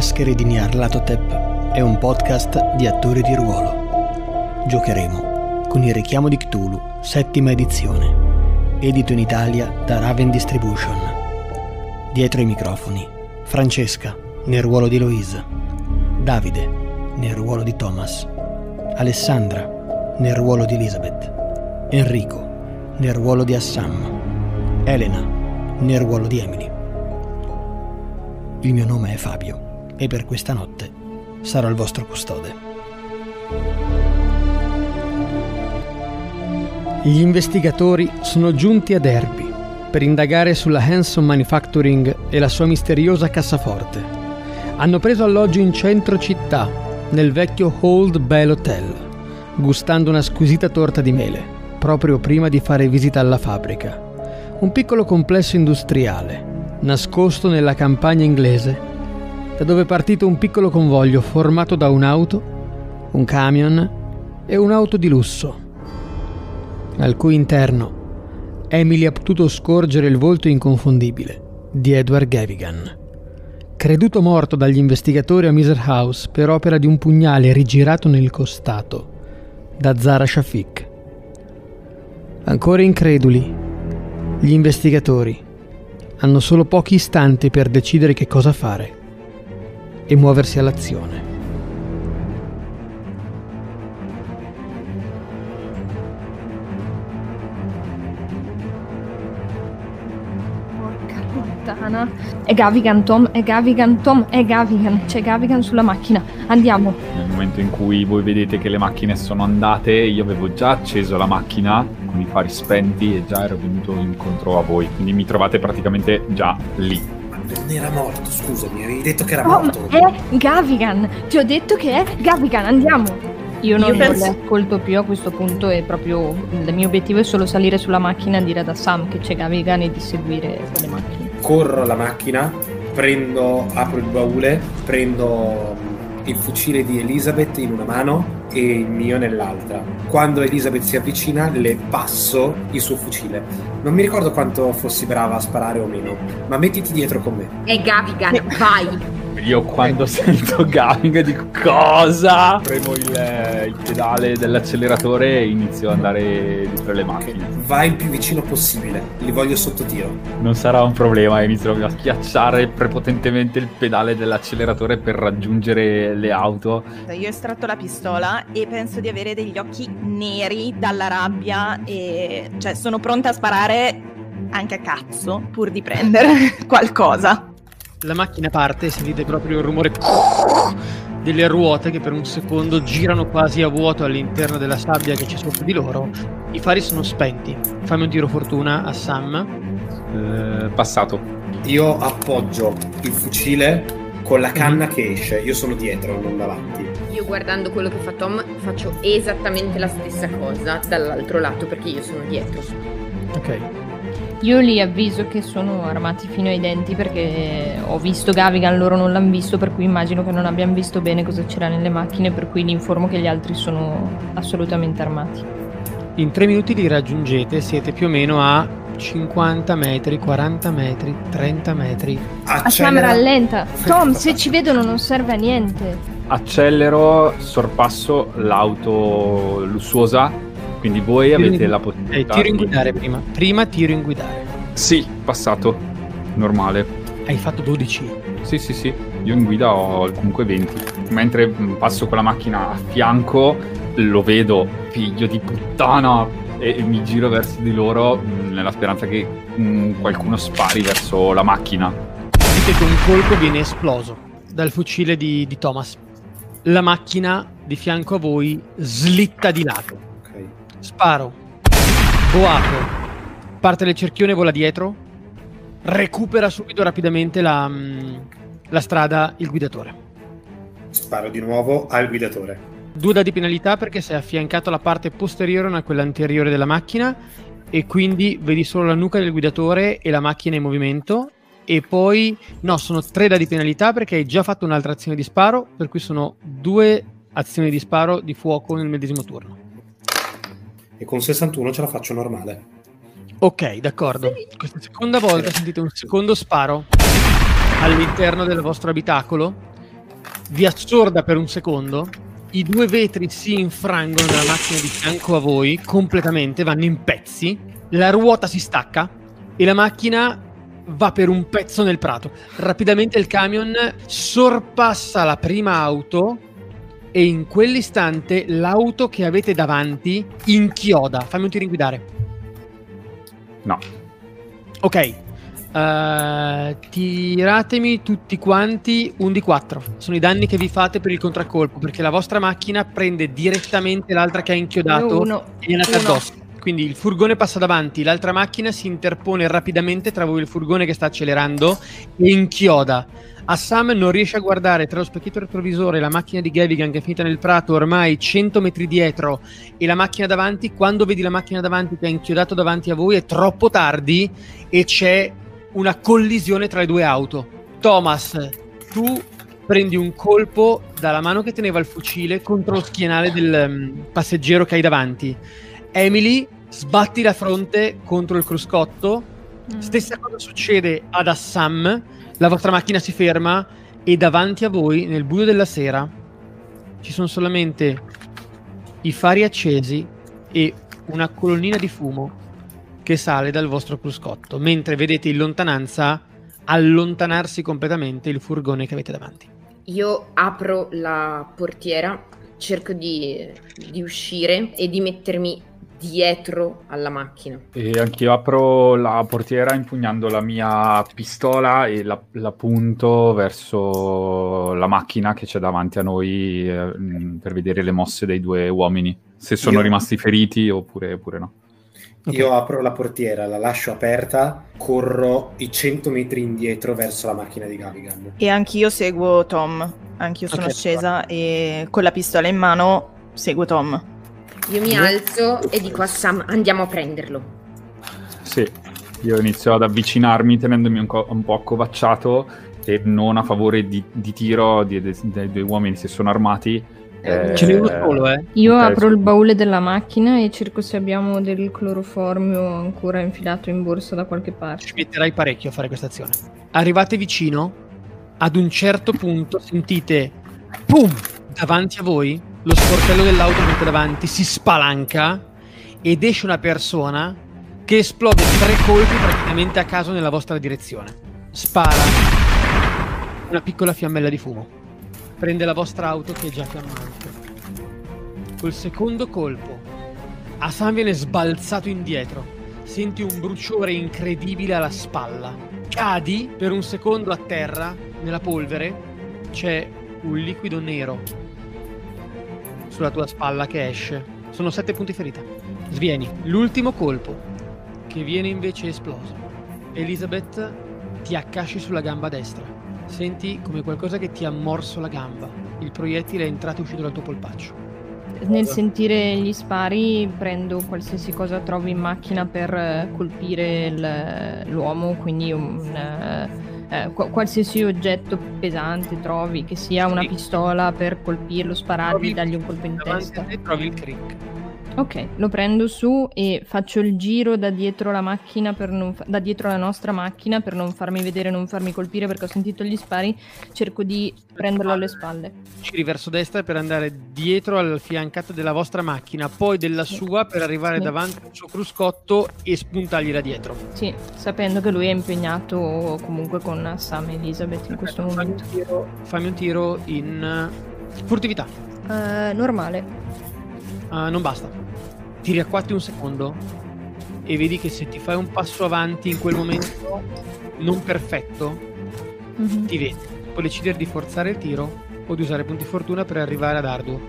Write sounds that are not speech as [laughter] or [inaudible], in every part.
Maschere di Nyarlathotep è un podcast di attori di ruolo. Giocheremo con il richiamo di Cthulhu, settima edizione, edito in Italia da Raven Distribution. Dietro i microfoni, Francesca, nel ruolo di Louise, Davide, nel ruolo di Thomas, Alessandra, nel ruolo di Elizabeth, Enrico, nel ruolo di Assam, Elena, nel ruolo di Emily. Il mio nome è Fabio e per questa notte sarò il vostro custode. Gli investigatori sono giunti a Derby per indagare sulla Hanson Manufacturing e la sua misteriosa cassaforte. Hanno preso alloggio in centro città, nel vecchio Old Bell Hotel, gustando una squisita torta di mele, proprio prima di fare visita alla fabbrica. Un piccolo complesso industriale, nascosto nella campagna inglese, da dove è partito un piccolo convoglio formato da un'auto, un camion e un'auto di lusso, al cui interno Emily ha potuto scorgere il volto inconfondibile di Edward Gavigan, creduto morto dagli investigatori a Miser House per opera di un pugnale rigirato nel costato da Zara Shafik. Ancora increduli, gli investigatori hanno solo pochi istanti per decidere che cosa fare e muoversi all'azione. Porca puttana. È Gavigan, Tom, è Gavigan, Tom, è Gavigan. C'è Gavigan sulla macchina. Andiamo. Nel momento in cui voi vedete che le macchine sono andate, io avevo già acceso la macchina con i fari spenti e già ero venuto incontro a voi. Quindi mi trovate praticamente già lì. Non era morto, scusami, avevi detto che era Tom, morto. è Gavigan. Ti ho detto che è Gavigan. Andiamo. Io non, Io penso- non le ascolto più a questo punto e proprio il mio obiettivo è solo salire sulla macchina e dire ad Sam che c'è Gavigan e di seguire quelle macchine. Corro alla macchina, prendo, apro il baule, prendo il fucile di Elizabeth in una mano e il mio nell'altra. Quando Elizabeth si avvicina, le passo il suo fucile. Non mi ricordo quanto fossi brava a sparare o meno, ma mettiti dietro con me. È Gavigan, vai! Io quando [laughs] sento Gaving dico cosa? Premo il, il pedale dell'acceleratore e inizio ad andare dietro le macchine. Vai il più vicino possibile, li voglio sotto tiro. Non sarà un problema, inizio a schiacciare prepotentemente il pedale dell'acceleratore per raggiungere le auto. Io ho estratto la pistola e penso di avere degli occhi neri dalla rabbia e cioè sono pronta a sparare anche a cazzo pur di prendere [laughs] qualcosa. La macchina parte e sentite proprio il rumore [laughs] delle ruote che per un secondo girano quasi a vuoto all'interno della sabbia che c'è sopra di loro. I fari sono spenti. Fammi un tiro fortuna a Sam. Eh, passato. Io appoggio il fucile con la canna che esce, io sono dietro, non davanti. Io guardando quello che fa Tom faccio esattamente la stessa cosa dall'altro lato perché io sono dietro. Ok. Io li avviso che sono armati fino ai denti perché ho visto Gavigan, loro non l'hanno visto, per cui immagino che non abbiamo visto bene cosa c'era nelle macchine, per cui li informo che gli altri sono assolutamente armati. In tre minuti li raggiungete, siete più o meno a 50 metri, 40 metri, 30 metri. Sam Accelera. rallenta. Tom, se ci vedono non serve a niente. Accelero, sorpasso l'auto lussuosa. Quindi voi Tiro avete in- la Eh, possibilità. tiro in di- guidare prima. Prima tiro in guidare. Sì, passato. Normale. Hai fatto 12. Sì, sì, sì. Io in guida ho comunque 20. Mentre mh, passo con la macchina a fianco, lo vedo, figlio di puttana, e, e mi giro verso di loro mh, nella speranza che mh, qualcuno spari verso la macchina. Vedete che un colpo viene esploso dal fucile di, di Thomas. La macchina di fianco a voi slitta di lato. Sparo. Boato. Parte del cerchione, vola dietro. Recupera subito rapidamente la, mm, la strada il guidatore. Sparo di nuovo al guidatore. Due dadi penalità perché sei affiancato alla parte posteriore a quella anteriore della macchina e quindi vedi solo la nuca del guidatore e la macchina in movimento. E poi, no, sono tre dadi penalità perché hai già fatto un'altra azione di sparo, per cui sono due azioni di sparo di fuoco nel medesimo turno. E con 61 ce la faccio normale. Ok, d'accordo. Questa seconda volta sentite un secondo sparo all'interno del vostro abitacolo vi assorda per un secondo. I due vetri si infrangono dalla macchina di fianco a voi completamente, vanno in pezzi. La ruota si stacca e la macchina va per un pezzo nel prato. Rapidamente il camion sorpassa la prima auto e in quell'istante l'auto che avete davanti inchioda. Fammi un tiro in guidare. No. Ok. Uh, tiratemi tutti quanti un di 4. Sono i danni che vi fate per il contraccolpo perché la vostra macchina prende direttamente l'altra che ha inchiodato Uno. e gliela Uno. addosso. Quindi il furgone passa davanti, l'altra macchina si interpone rapidamente tra voi e il furgone che sta accelerando e inchioda. Assam non riesce a guardare tra lo specchietto retrovisore la macchina di Gavigan che è finita nel prato ormai 100 metri dietro e la macchina davanti. Quando vedi la macchina davanti che ha inchiodato davanti a voi è troppo tardi e c'è una collisione tra le due auto. Thomas, tu prendi un colpo dalla mano che teneva il fucile contro lo schienale del mm, passeggero che hai davanti. Emily, sbatti la fronte contro il cruscotto. Stessa cosa succede ad Assam. La vostra macchina si ferma e davanti a voi, nel buio della sera, ci sono solamente i fari accesi e una colonnina di fumo che sale dal vostro cruscotto, mentre vedete in lontananza allontanarsi completamente il furgone che avete davanti. Io apro la portiera, cerco di, di uscire e di mettermi dietro alla macchina. E anch'io apro la portiera impugnando la mia pistola e la, la punto verso la macchina che c'è davanti a noi eh, mh, per vedere le mosse dei due uomini. Se sono Io- rimasti feriti oppure, oppure no. Ok. Io apro la portiera, la lascio aperta, corro i 100 metri indietro verso la macchina di Gavigan. E anch'io seguo Tom. Anch'io sono Ok. scesa e con la pistola in mano seguo Tom. Io mi alzo e dico a Sam andiamo a prenderlo. Sì, io inizio ad avvicinarmi tenendomi un, co- un po' accovacciato e non a favore di, di tiro dei due uomini se sono armati. Eh, Ce n'è uno solo, eh. Io Ok, apro sì. il baule della macchina e cerco se abbiamo del cloroformio ancora infilato in borsa da qualche parte. Ci metterai parecchio a fare questa azione. Arrivate vicino, ad un certo punto sentite pum davanti a voi, lo sportello dell'auto avete davanti si spalanca ed esce una persona che esplode tre colpi praticamente a caso nella vostra direzione. Spara una piccola fiammella di fumo. Prende la vostra auto che è già fiammante. Col secondo colpo, Hassan viene sbalzato indietro. Senti un bruciore incredibile alla spalla. Cadi per un secondo a terra, nella polvere. C'è un liquido nero sulla tua spalla che esce. Sono sette punti ferita. Svieni. L'ultimo colpo, che viene invece esploso. Elizabeth ti accasci sulla gamba destra. Senti come qualcosa che ti ha morso la gamba. Il proiettile è entrato e uscito dal tuo polpaccio. Nel sentire gli spari prendo qualsiasi cosa trovo in macchina per eh, colpire il- l'uomo, quindi un, eh, qu- qualsiasi oggetto pesante trovi, che sia una Sì. pistola per colpirlo, sparargli, Trovi- dargli un colpo in testa. te trovi il crick. Ok, lo prendo su e faccio il giro da dietro la macchina per non fa- da dietro la nostra macchina per non farmi vedere, non farmi colpire perché ho sentito gli spari, cerco di prenderlo alle spalle. Giri verso destra per andare dietro al fiancato della vostra macchina, poi della Sì. sua per arrivare Sì. davanti al suo cruscotto e spuntargli da dietro. Sì, sapendo che lui è impegnato comunque con Sam e Elizabeth in questo Fammi momento. un tiro, fammi un tiro in eh, furtività. Eh, normale. Ah, non basta. Ti riacquatti un secondo e vedi che se ti fai un passo avanti in quel momento non perfetto, Mhm. ti vedi. Puoi decidere di forzare il tiro o di usare punti fortuna per arrivare ad Arduo.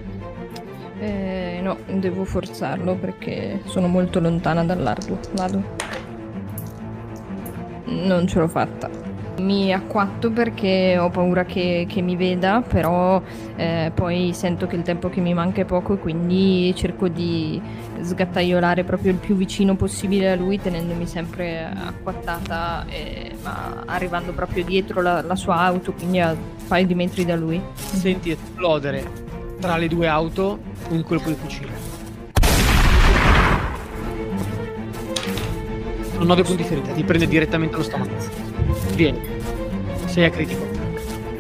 Eh, no, devo forzarlo perché sono molto lontana dall'arduo. Vado. Non ce l'ho fatta. Mi acquatto perché ho paura che, che mi veda, però eh, poi sento che il tempo che mi manca è poco e quindi cerco di sgattaiolare proprio il più vicino possibile a lui, tenendomi sempre acquattata, eh, ma arrivando proprio dietro la, la sua auto, quindi a un paio di metri da lui. Senti esplodere tra le due auto un colpo di fucile. Sono 9 punti ferita, ti prende direttamente allo stomaco. Vieni, sei a critico.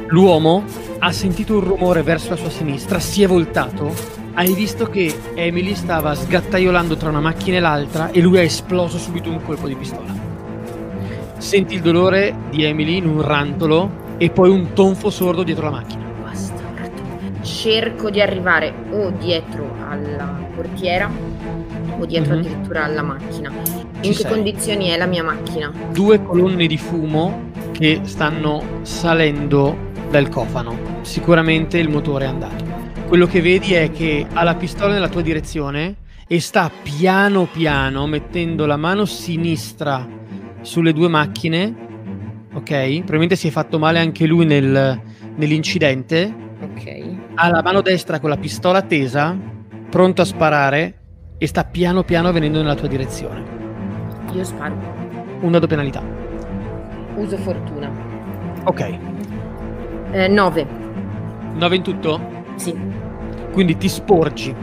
L'uomo ha sentito un rumore verso la sua sinistra, si è voltato, hai visto che Emily stava sgattaiolando tra una macchina e l'altra e lui ha esploso subito un colpo di pistola. Senti il dolore di Emily in un rantolo e poi un tonfo sordo dietro la macchina. Bastardo. Cerco di arrivare o dietro alla portiera o dietro Mhm. addirittura alla macchina. Ci In che sei. condizioni è la mia macchina? Due colonne di fumo che stanno salendo dal cofano. Sicuramente il motore è andato. Quello che vedi è che ha la pistola nella tua direzione e sta piano piano mettendo la mano sinistra sulle due macchine. Ok? Probabilmente si è fatto male anche lui nel- nell'incidente. Ok. Ha la mano destra con la pistola tesa, pronto a sparare, e sta piano piano venendo nella tua direzione. Io sparo. Un dado penalità. Uso fortuna. Ok. Eh, 9. 9 in tutto? Sì. Quindi ti sporgi.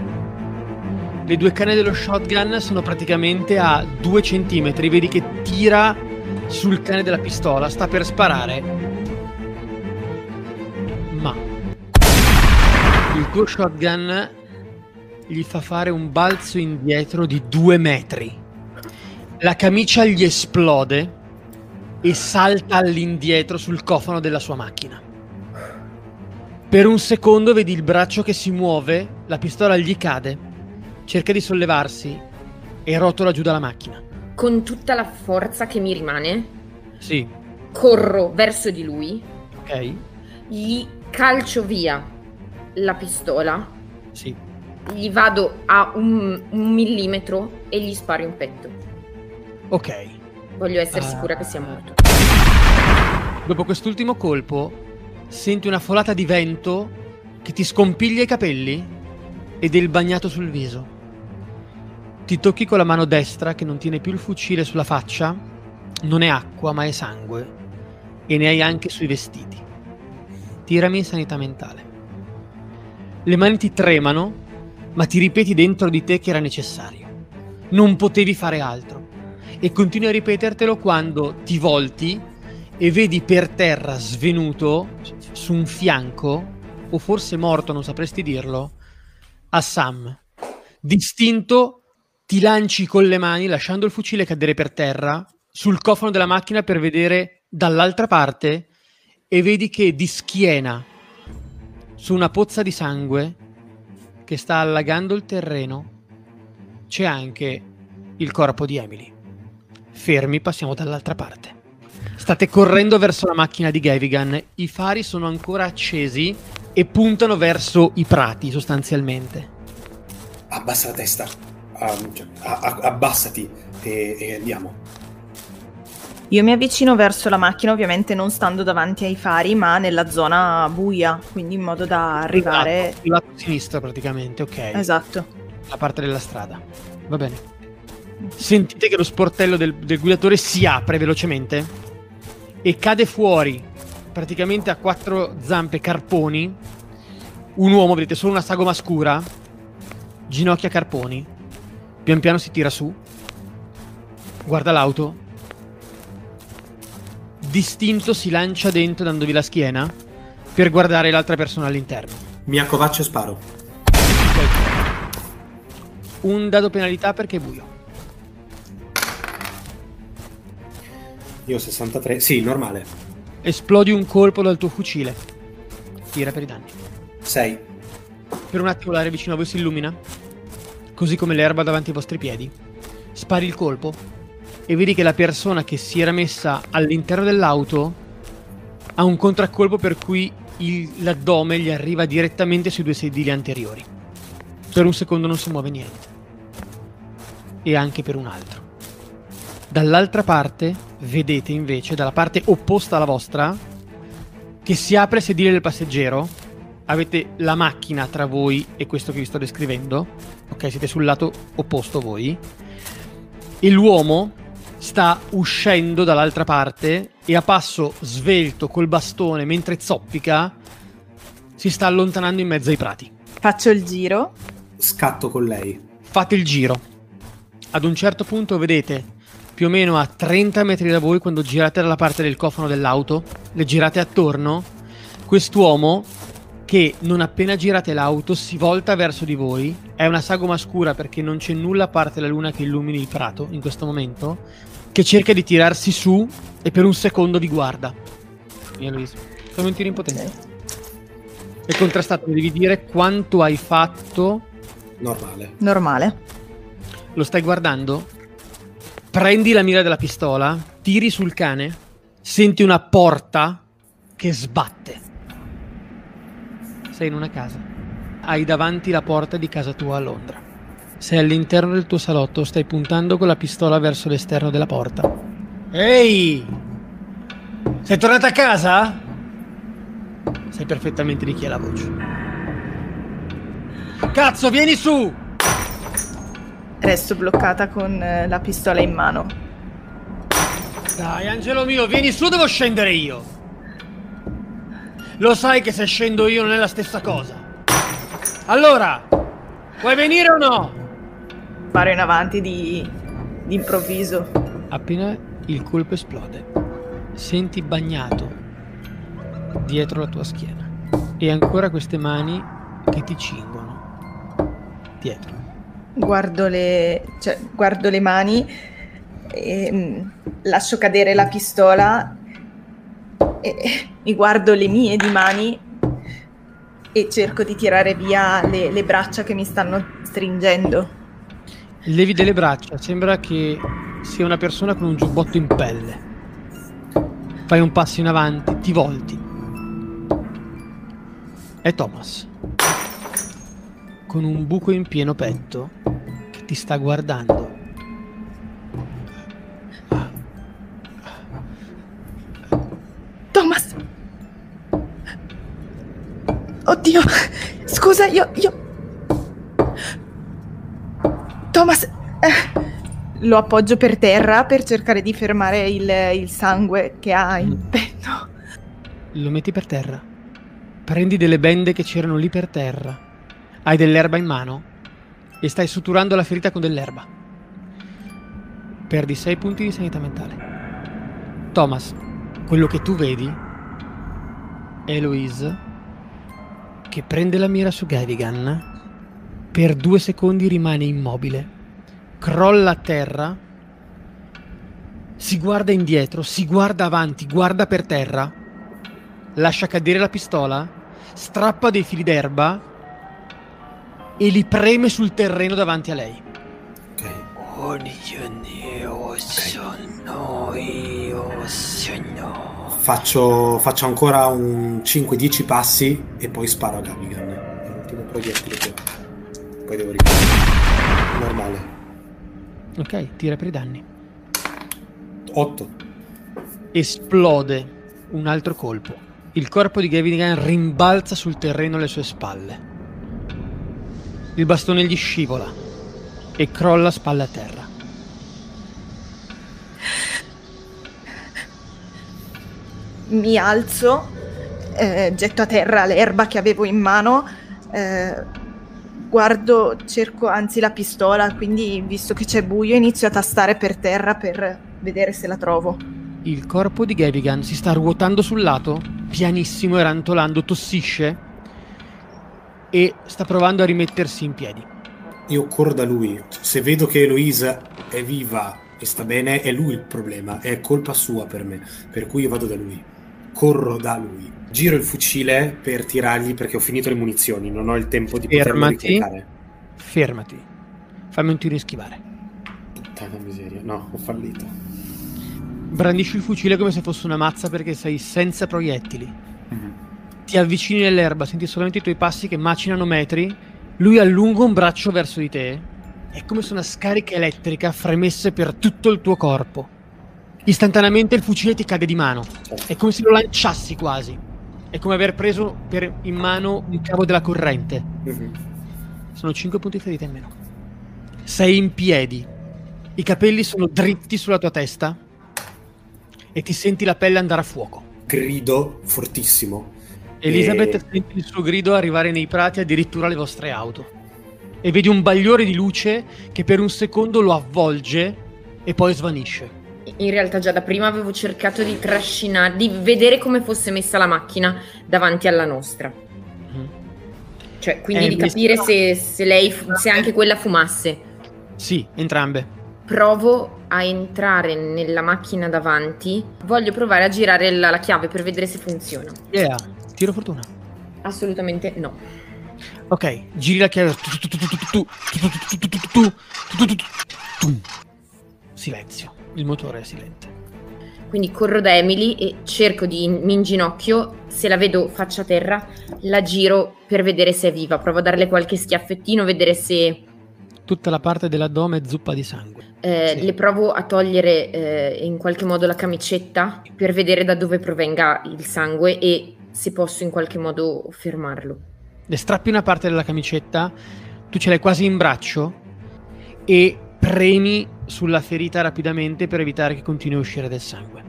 Le due canne dello shotgun sono praticamente a 2 centimetri. Vedi che tira sul cane della pistola, sta per sparare. Ma il tuo shotgun gli fa fare un balzo indietro di 2 metri. La camicia gli esplode e salta all'indietro sul cofano della sua macchina. Per un secondo vedi il braccio che si muove, la pistola gli cade, cerca di sollevarsi e rotola giù dalla macchina. Con tutta la forza che mi rimane, Sì, corro verso di lui, ok, gli calcio via la pistola, sì. gli vado a un, un millimetro e gli sparo in petto. Ok. Voglio essere Ah. sicura che sia morto. Dopo quest'ultimo colpo, senti una folata di vento che ti scompiglia i capelli ed è il bagnato sul viso. Ti tocchi con la mano destra che non tiene più il fucile sulla faccia, non è acqua ma è sangue e ne hai anche sui vestiti. Tirami in sanità mentale. Le mani ti tremano, ma ti ripeti dentro di te che era necessario. Non potevi fare altro. E continui a ripetertelo quando ti volti e vedi per terra svenuto su un fianco, o forse morto, non sapresti dirlo, a Sam. Distinto, ti lanci con le mani, lasciando il fucile cadere per terra, sul cofano della macchina per vedere dall'altra parte e vedi che di schiena, su una pozza di sangue che sta allagando il terreno, c'è anche il corpo di Emily. Fermi, passiamo dall'altra parte. State correndo verso la macchina di Gavigan. I fari sono ancora accesi e puntano verso i prati, sostanzialmente. Abbassa la testa. Um, cioè, a- a- abbassati e, e andiamo. Io mi avvicino verso la macchina, ovviamente non stando davanti ai fari, ma nella zona buia, quindi in modo da arrivare. Sul lato sinistro, praticamente, ok. Esatto. La parte della strada. Va bene. Sentite che lo sportello del, del guidatore si apre velocemente e cade fuori, praticamente a quattro zampe carponi. Un uomo, vedete solo una sagoma scura, ginocchia carponi. Pian piano si tira su, guarda l'auto. Distinto si lancia dentro dandovi la schiena per guardare l'altra persona all'interno. Mi accovaccio e sparo. Un dado penalità perché è buio. Io ho 63. Sì, normale. Esplodi un colpo dal tuo fucile. Tira per i danni. 6. Per un attimo l'area vicino a voi si illumina, così come l'erba davanti ai vostri piedi. Spari il colpo e vedi che la persona che si era messa all'interno dell'auto ha un contraccolpo per cui il- l'addome gli arriva direttamente sui due sedili anteriori. Per un secondo non si muove niente. E anche per un altro. Dall'altra parte vedete invece, dalla parte opposta alla vostra, che si apre il sedile del passeggero. Avete la macchina tra voi e questo che vi sto descrivendo. Ok, siete sul lato opposto voi. E l'uomo sta uscendo dall'altra parte e a passo svelto col bastone mentre zoppica si sta allontanando in mezzo ai prati. Faccio il giro. Scatto con lei. Fate il giro. Ad un certo punto vedete più o meno a 30 metri da voi quando girate dalla parte del cofano dell'auto, le girate attorno, quest'uomo che non appena girate l'auto si volta verso di voi. È una sagoma scura perché non c'è nulla a parte la luna che illumini il prato in questo momento. Che cerca di tirarsi su e per un secondo vi guarda. Via Luis. Fammi un tiro in potenza. È contrastato, devi dire quanto hai fatto. Normale. Normale. Lo stai guardando? Prendi la mira della pistola, tiri sul cane, senti una porta che sbatte. Sei in una casa. Hai davanti la porta di casa tua a Londra. Sei all'interno del tuo salotto, stai puntando con la pistola verso l'esterno della porta. Ehi! Sei tornata a casa? Sai perfettamente di chi è la voce. Cazzo, vieni su! Resto bloccata con eh, la pistola in mano. Dai, angelo mio, vieni su, devo scendere io. Lo sai che se scendo io non è la stessa cosa. Allora, vuoi venire o no? Paro in avanti di, di improvviso. Appena il colpo esplode, senti bagnato dietro la tua schiena e ancora queste mani che ti cingono dietro. Guardo le, cioè, guardo le mani e mm, lascio cadere la pistola e, e mi guardo le mie di mani e cerco di tirare via le, le braccia che mi stanno stringendo. Levi delle braccia, sembra che sia una persona con un giubbotto in pelle. Fai un passo in avanti, ti volti. È Thomas. Con un buco in pieno petto che ti sta guardando. Thomas! Oddio! Scusa, io... io... Thomas... eh, lo appoggio per terra per cercare di fermare il, il sangue che ha in petto. Lo metti per terra. Prendi delle bende che c'erano lì per terra. Hai dell'erba in mano e stai suturando la ferita con dell'erba. Perdi 6 punti di sanità mentale. Thomas, quello che tu vedi è Eloise che prende la mira su Gavigan. Per due secondi rimane immobile. Crolla a terra. Si guarda indietro, si guarda avanti, guarda per terra. Lascia cadere la pistola. Strappa dei fili d'erba. E li preme sul terreno davanti a lei. Ok. Faccio, faccio ancora un 5-10 passi e poi sparo a Gavigan. È l'ultimo proiettile che. Poi devo ricorrere. Normale. Ok, tira per i danni. 8. Esplode un altro colpo. Il corpo di Gavigan rimbalza sul terreno alle sue spalle. Il bastone gli scivola e crolla spalle a terra. Mi alzo, eh, getto a terra l'erba che avevo in mano, eh, guardo, cerco anzi la pistola, quindi visto che c'è buio inizio a tastare per terra per vedere se la trovo. Il corpo di Gavigan si sta ruotando sul lato, pianissimo e rantolando, tossisce e sta provando a rimettersi in piedi. Io corro da lui. Se vedo che Eloise è viva e sta bene, è lui il problema. È colpa sua per me. Per cui io vado da lui. Corro da lui. Giro il fucile per tirargli perché ho finito le munizioni. Non ho il tempo di poterlo Fermati. ricaricare. Fermati. Fammi un tiro in schivare. Puttana miseria. No, ho fallito. Brandisci il fucile come se fosse una mazza perché sei senza proiettili. Mhm. Ti avvicini nell'erba, senti solamente i tuoi passi che macinano metri. Lui allunga un braccio verso di te. È come se una scarica elettrica fremesse per tutto il tuo corpo. Istantaneamente il fucile ti cade di mano. È come se lo lanciassi quasi. È come aver preso in mano un cavo della corrente. Mhm. Sono 5 punti ferita in meno. Sei in piedi. I capelli sono dritti sulla tua testa. E ti senti la pelle andare a fuoco. Grido fortissimo. Elisabeth E- senti il suo grido arrivare nei prati, addirittura alle vostre auto. E vedi un bagliore di luce che per un secondo lo avvolge e poi svanisce. In realtà già da prima avevo cercato di trascinare, di vedere come fosse messa la macchina davanti alla nostra. Mhm. Cioè, quindi Eh, di mi capire sta- se, se lei, fu- se anche quella fumasse. Sì, entrambe. Provo a entrare nella macchina davanti. Voglio provare a girare la, la chiave per vedere se funziona. Yeah, Tiro fortuna. Assolutamente no. Ok, giri la chiave. Silenzio. Il motore è silente. Quindi corro da Emily e cerco di mi inginocchio. Se la vedo faccia a terra, la giro per vedere se è viva. Provo a darle qualche schiaffettino, vedere se. Tutta la parte dell'addome è zuppa di sangue. Eh, sì. Le provo a togliere eh, in qualche modo la camicetta per vedere da dove provenga il sangue e se posso in qualche modo fermarlo. Le strappi una parte della camicetta, tu ce l'hai quasi in braccio e premi sulla ferita rapidamente per evitare che continui a uscire del sangue.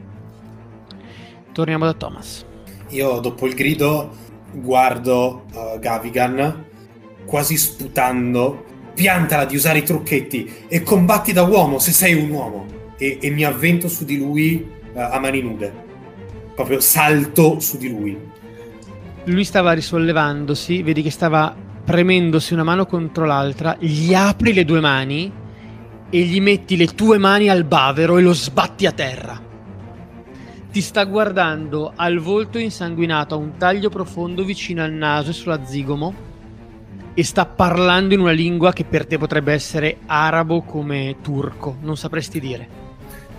Torniamo da Thomas. Io dopo il grido guardo uh, Gavigan quasi sputando. Piantala di usare i trucchetti e combatti da uomo se sei un uomo. E, e mi avvento su di lui uh, a mani nude. Proprio salto su di lui. Lui stava risollevandosi, vedi che stava premendosi una mano contro l'altra, gli apri le due mani e gli metti le tue mani al bavero e lo sbatti a terra. Ti sta guardando al volto insanguinato, a un taglio profondo vicino al naso e sulla zigomo e sta parlando in una lingua che per te potrebbe essere arabo come turco, non sapresti dire.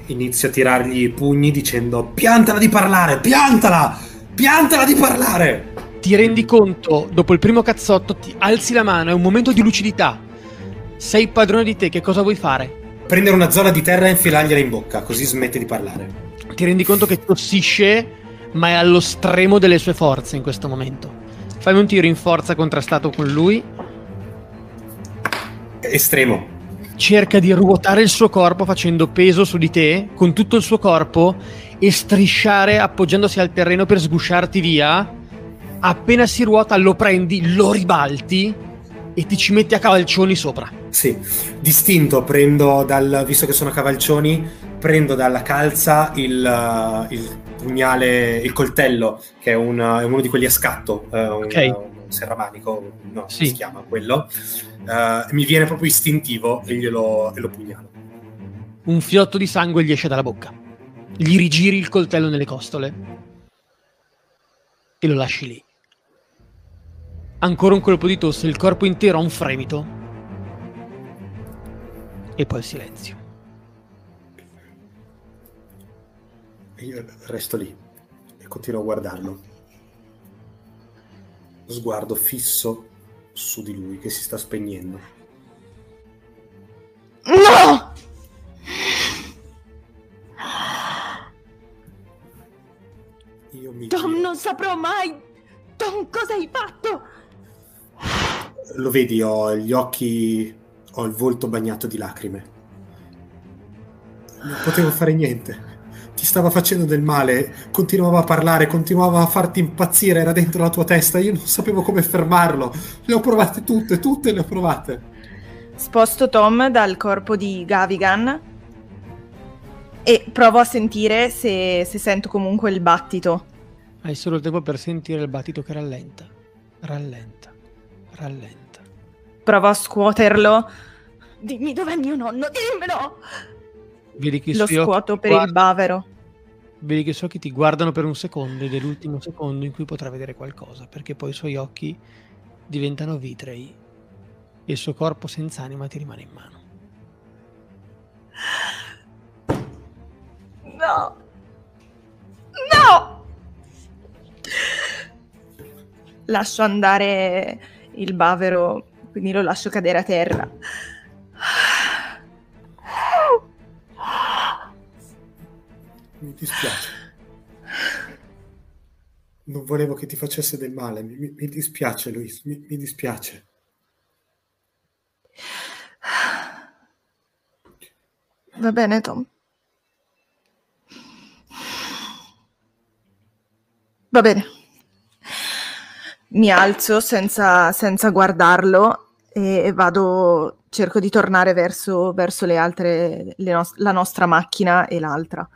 Inizio a tirargli i pugni dicendo piantala di parlare, piantala! Piantala di parlare! Ti rendi conto, dopo il primo cazzotto, ti alzi la mano, è un momento di lucidità. Sei padrone di te, che cosa vuoi fare? Prendere una zona di terra e infilargliela in bocca, così smette di parlare. Ti rendi conto che tossisce, ma è allo stremo delle sue forze in questo momento. Fammi un tiro in forza contrastato con lui. Estremo. Cerca di ruotare il suo corpo facendo peso su di te con tutto il suo corpo e strisciare appoggiandosi al terreno per sgusciarti via. Appena si ruota, lo prendi, lo ribalti e ti ci metti a cavalcioni sopra. Sì, distinto prendo dal, visto che sono a cavalcioni, prendo dalla calza il, uh, il pugnale, il coltello, che è, un, è uno di quelli a scatto, uh, un, Ok. un serramanico, no, Sì. si chiama quello. Uh, mi viene proprio istintivo e glielo e lo pugnalo. Un fiotto di sangue gli esce dalla bocca. Gli rigiri il coltello nelle costole e lo lasci lì. Ancora un colpo di tosse, il corpo intero ha un fremito. E poi il silenzio. E io resto lì e continuo a guardarlo. Sguardo fisso su di lui che si sta spegnendo. No! Io mi Tom, non saprò mai! Tom, cosa hai fatto? Lo vedi, ho gli occhi, ho il volto bagnato di lacrime. Non potevo fare niente. Ti stava facendo del male, continuava a parlare, continuava a farti impazzire, era dentro la tua testa, io non sapevo come fermarlo. Le ho provate tutte, tutte le ho provate. Sposto Tom dal corpo di Gavigan e provo a sentire se, se sento comunque il battito. Hai solo il tempo per sentire il battito che rallenta, rallenta, rallenta. Provo a scuoterlo. Dimmi dov'è mio nonno, dimmelo! Vedi che Lo scuoto per il guardano- bavero. Vedi che i suoi occhi ti guardano per un secondo ed è l'ultimo secondo in cui potrà vedere qualcosa, perché poi i suoi occhi diventano vitrei e il suo corpo senza anima ti rimane in mano. No! No! Lascio andare il bavero, quindi lo lascio cadere a terra. Mi dispiace. Non volevo che ti facesse del male, mi, mi- mi dispiace Luis, mi, mi dispiace. Va bene, Tom. Va bene. Mi alzo senza, senza guardarlo e vado, cerco di tornare verso, verso le altre, le nos- la nostra macchina e l'altra.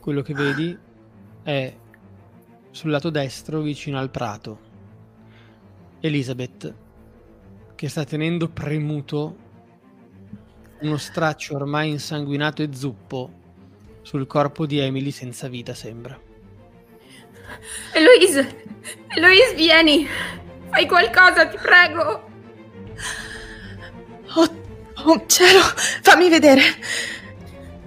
Quello che vedi è sul lato destro, vicino al prato. Elizabeth, che sta tenendo premuto uno straccio ormai insanguinato e zuppo sul corpo di Emily senza vita, sembra. Eloise! Eloise, vieni! Fai qualcosa, ti prego! Oh, oh cielo, fammi vedere.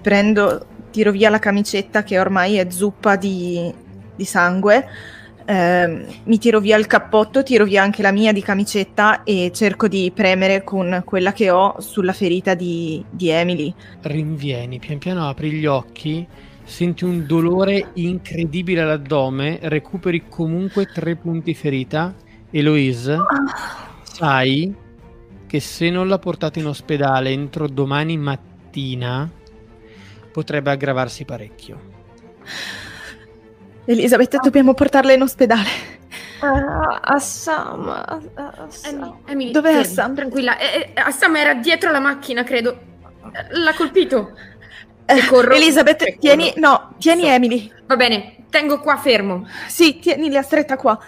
Prendo, tiro via la camicetta che ormai è zuppa di, di sangue. Eh, mi tiro via il cappotto, tiro via anche la mia di camicetta e cerco di premere con quella che ho sulla ferita di, di Emily. Rinvieni, pian piano apri gli occhi, senti un dolore incredibile all'addome, recuperi comunque tre punti ferita. Eloise, sai che se non la portate in ospedale entro domani mattina potrebbe aggravarsi parecchio. Elisabetta, dobbiamo portarla in ospedale. Uh, Assam. Uh, Emily, Emily, Dov'è Assam? Tranquilla, eh, eh, Assam era dietro la macchina, credo. L'ha colpito. Eh, E corro. Elisabeth, E tieni, corro. no, tieni So. Emily. Va bene, tengo qua fermo. Sì, tienila stretta qua.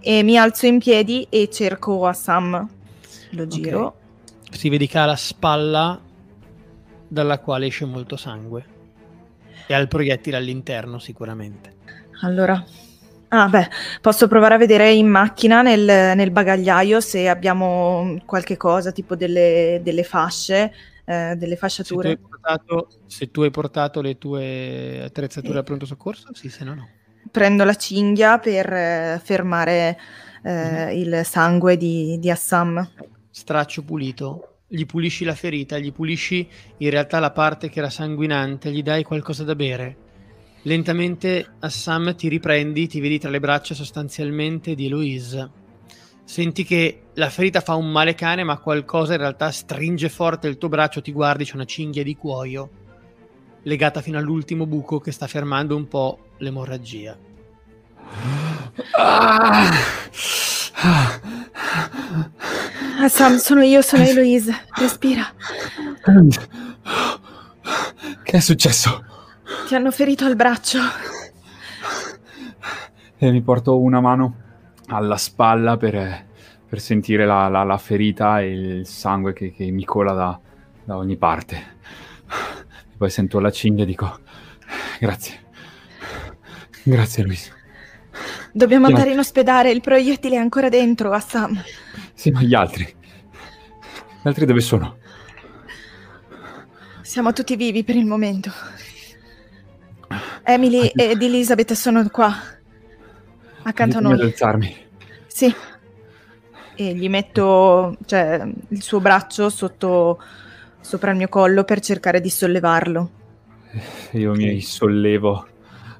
E mi alzo in piedi e cerco Assam. Lo giro. Si vede che ha la spalla dalla quale esce molto sangue. E ha il proiettile all'interno sicuramente. Allora, ah beh, posso provare a vedere in macchina nel, nel bagagliaio se abbiamo qualche cosa, tipo delle, delle fasce, eh, delle Se tu, fasciature. portato, se tu hai portato le tue attrezzature Sì. a pronto soccorso, sì, se no no. Prendo la cinghia per eh, fermare eh, il sangue di, di Assam. Straccio pulito, gli pulisci la ferita, gli pulisci in realtà la parte che era sanguinante, gli dai qualcosa da bere. Lentamente Assam ti riprendi, ti vedi tra le braccia sostanzialmente di Eloise. Senti che la ferita fa un male cane, ma qualcosa in realtà stringe forte il tuo braccio, ti guardi, c'è una cinghia di cuoio legata fino all'ultimo buco che sta fermando un po' l'emorragia. Assam, sono io, sono Eloise. Respira. Che è successo? Ti hanno ferito al braccio. E mi porto una mano alla spalla per, per sentire la, la- la ferita e il sangue che, che mi cola da, da ogni parte. E poi sento la cinghia e dico: Grazie. Grazie, Luis. Dobbiamo andare in ospedale, il proiettile è ancora dentro, Assam. Sì, ma gli altri? Gli altri dove sono? Siamo tutti vivi per il momento. Emily ed Elizabeth sono qua, accanto a noi. alzarmi. Sì. E gli metto cioè, il suo braccio sotto, sopra il mio collo per cercare di sollevarlo. Io mi sollevo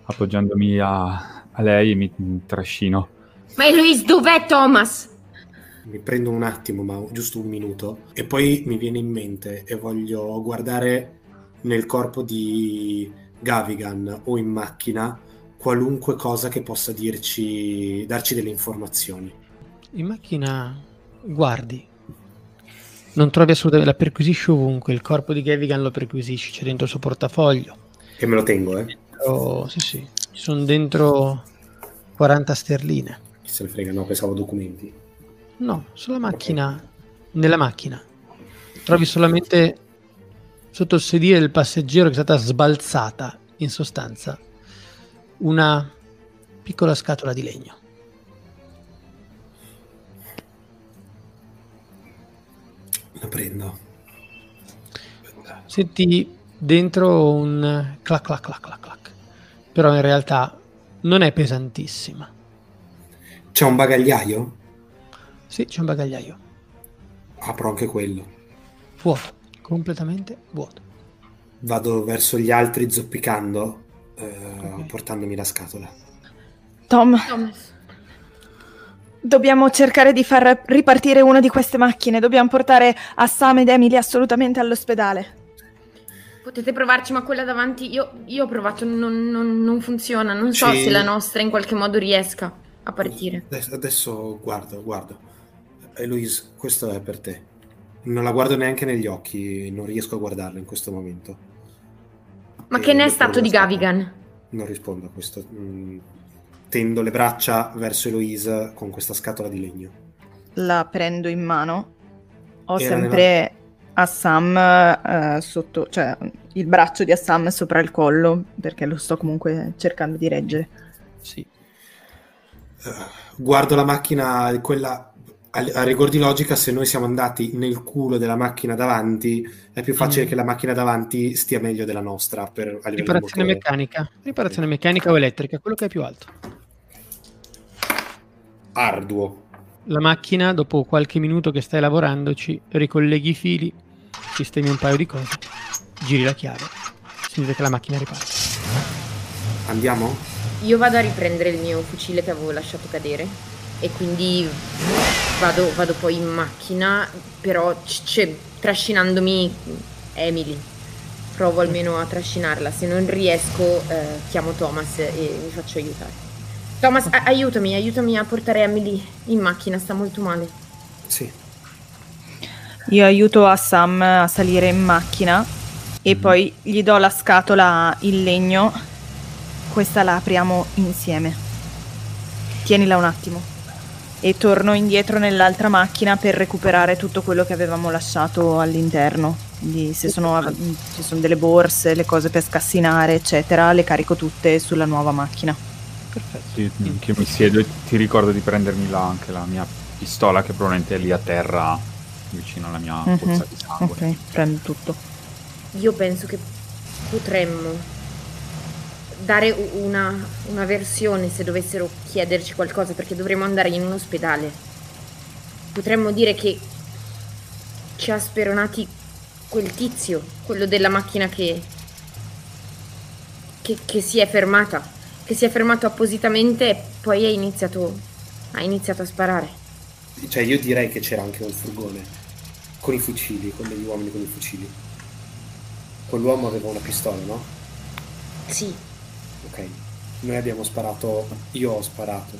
appoggiandomi a, a lei e mi trascino. Ma Eloise, dov'è Thomas? Mi prendo un attimo, ma giusto un minuto, e poi mi viene in mente e voglio guardare nel corpo di Gavigan o in macchina qualunque cosa che possa dirci, darci delle informazioni. In macchina guardi. Non trovi assolutamente, la perquisisci ovunque, il corpo di Gavigan lo perquisisci, c'è dentro il suo portafoglio. E me lo tengo, eh? Oh, sì, sì, ci sono dentro 40 sterline. Chi se ne frega, no, pensavo documenti. No, sulla macchina, nella macchina. Trovi solamente sotto il sedile del passeggero che è stata sbalzata, in sostanza, una piccola scatola di legno. La prendo. Senti dentro un clac clac clac clac clac. Però in realtà non è pesantissima. C'è un bagagliaio? Sì, c'è un bagagliaio. Apro anche quello. Vuoto, completamente vuoto. Vado verso gli altri zoppicando, eh, portandomi la scatola. Tom, Thomas. dobbiamo cercare di far ripartire una di queste macchine. Dobbiamo portare Assam ed Emily assolutamente all'ospedale. Potete provarci, ma quella davanti io, io ho provato, non, non- non funziona. Non so Sì. se la nostra in qualche modo riesca a partire. Adesso, adesso guardo, guardo. Eloise, questo è per te. Non la guardo neanche negli occhi, non riesco a guardarla in questo momento. Ma Eh, che ne è stato di. Gavigan? Non rispondo a questo. Mm, Tendo le braccia verso Eloise con questa scatola di legno. la prendo in mano. Ho Era sempre Assam eh, sotto, cioè il braccio di Assam sopra il collo, perché lo sto comunque cercando di reggere. Sì. Eh, guardo la macchina, quella a, a rigor di logica, se noi siamo andati nel culo della macchina davanti, è più facile Mm. che la macchina davanti stia meglio della nostra per, Riparazione meccanica. Riparazione meccanica o elettrica, quello che è più alto. Arduo. La macchina, dopo qualche minuto che stai lavorandoci, ricolleghi i fili, sistemi un paio di cose, giri la chiave, sentite che la macchina riparte. Andiamo? Io vado a riprendere il mio fucile che avevo lasciato cadere e quindi vado, vado poi in macchina, però c- c'è- trascinandomi Emily. Provo almeno a trascinarla, se non riesco eh, chiamo Thomas e mi faccio aiutare. Thomas, a- aiutami, aiutami a portare Emily in macchina, sta molto male. Sì. Io aiuto Assam a salire in macchina e poi gli do la scatola in legno. Questa la apriamo insieme. Tienila un attimo. E torno indietro nell'altra macchina per recuperare tutto quello che avevamo lasciato all'interno. Quindi se sono, ci sono delle borse, le cose per scassinare, eccetera, le carico tutte sulla nuova macchina. Perfetto. Sì, che io mi siedo e ti ricordo di prendermi là anche la mia pistola che probabilmente è lì a terra vicino alla mia Mhm, pozza di sangue. Ok, prendo tutto. Io penso che potremmo dare una, una versione se dovessero chiederci qualcosa perché dovremmo andare in un ospedale. Potremmo dire che ci ha speronati quel tizio, quello della macchina che, che, che si è fermata, che si è fermato appositamente e poi ha iniziato, ha iniziato a sparare. Cioè, io direi che c'era anche un furgone con i fucili, con degli uomini con i fucili. Quell'uomo aveva una pistola, no? Sì, Ok. Noi abbiamo sparato, io ho sparato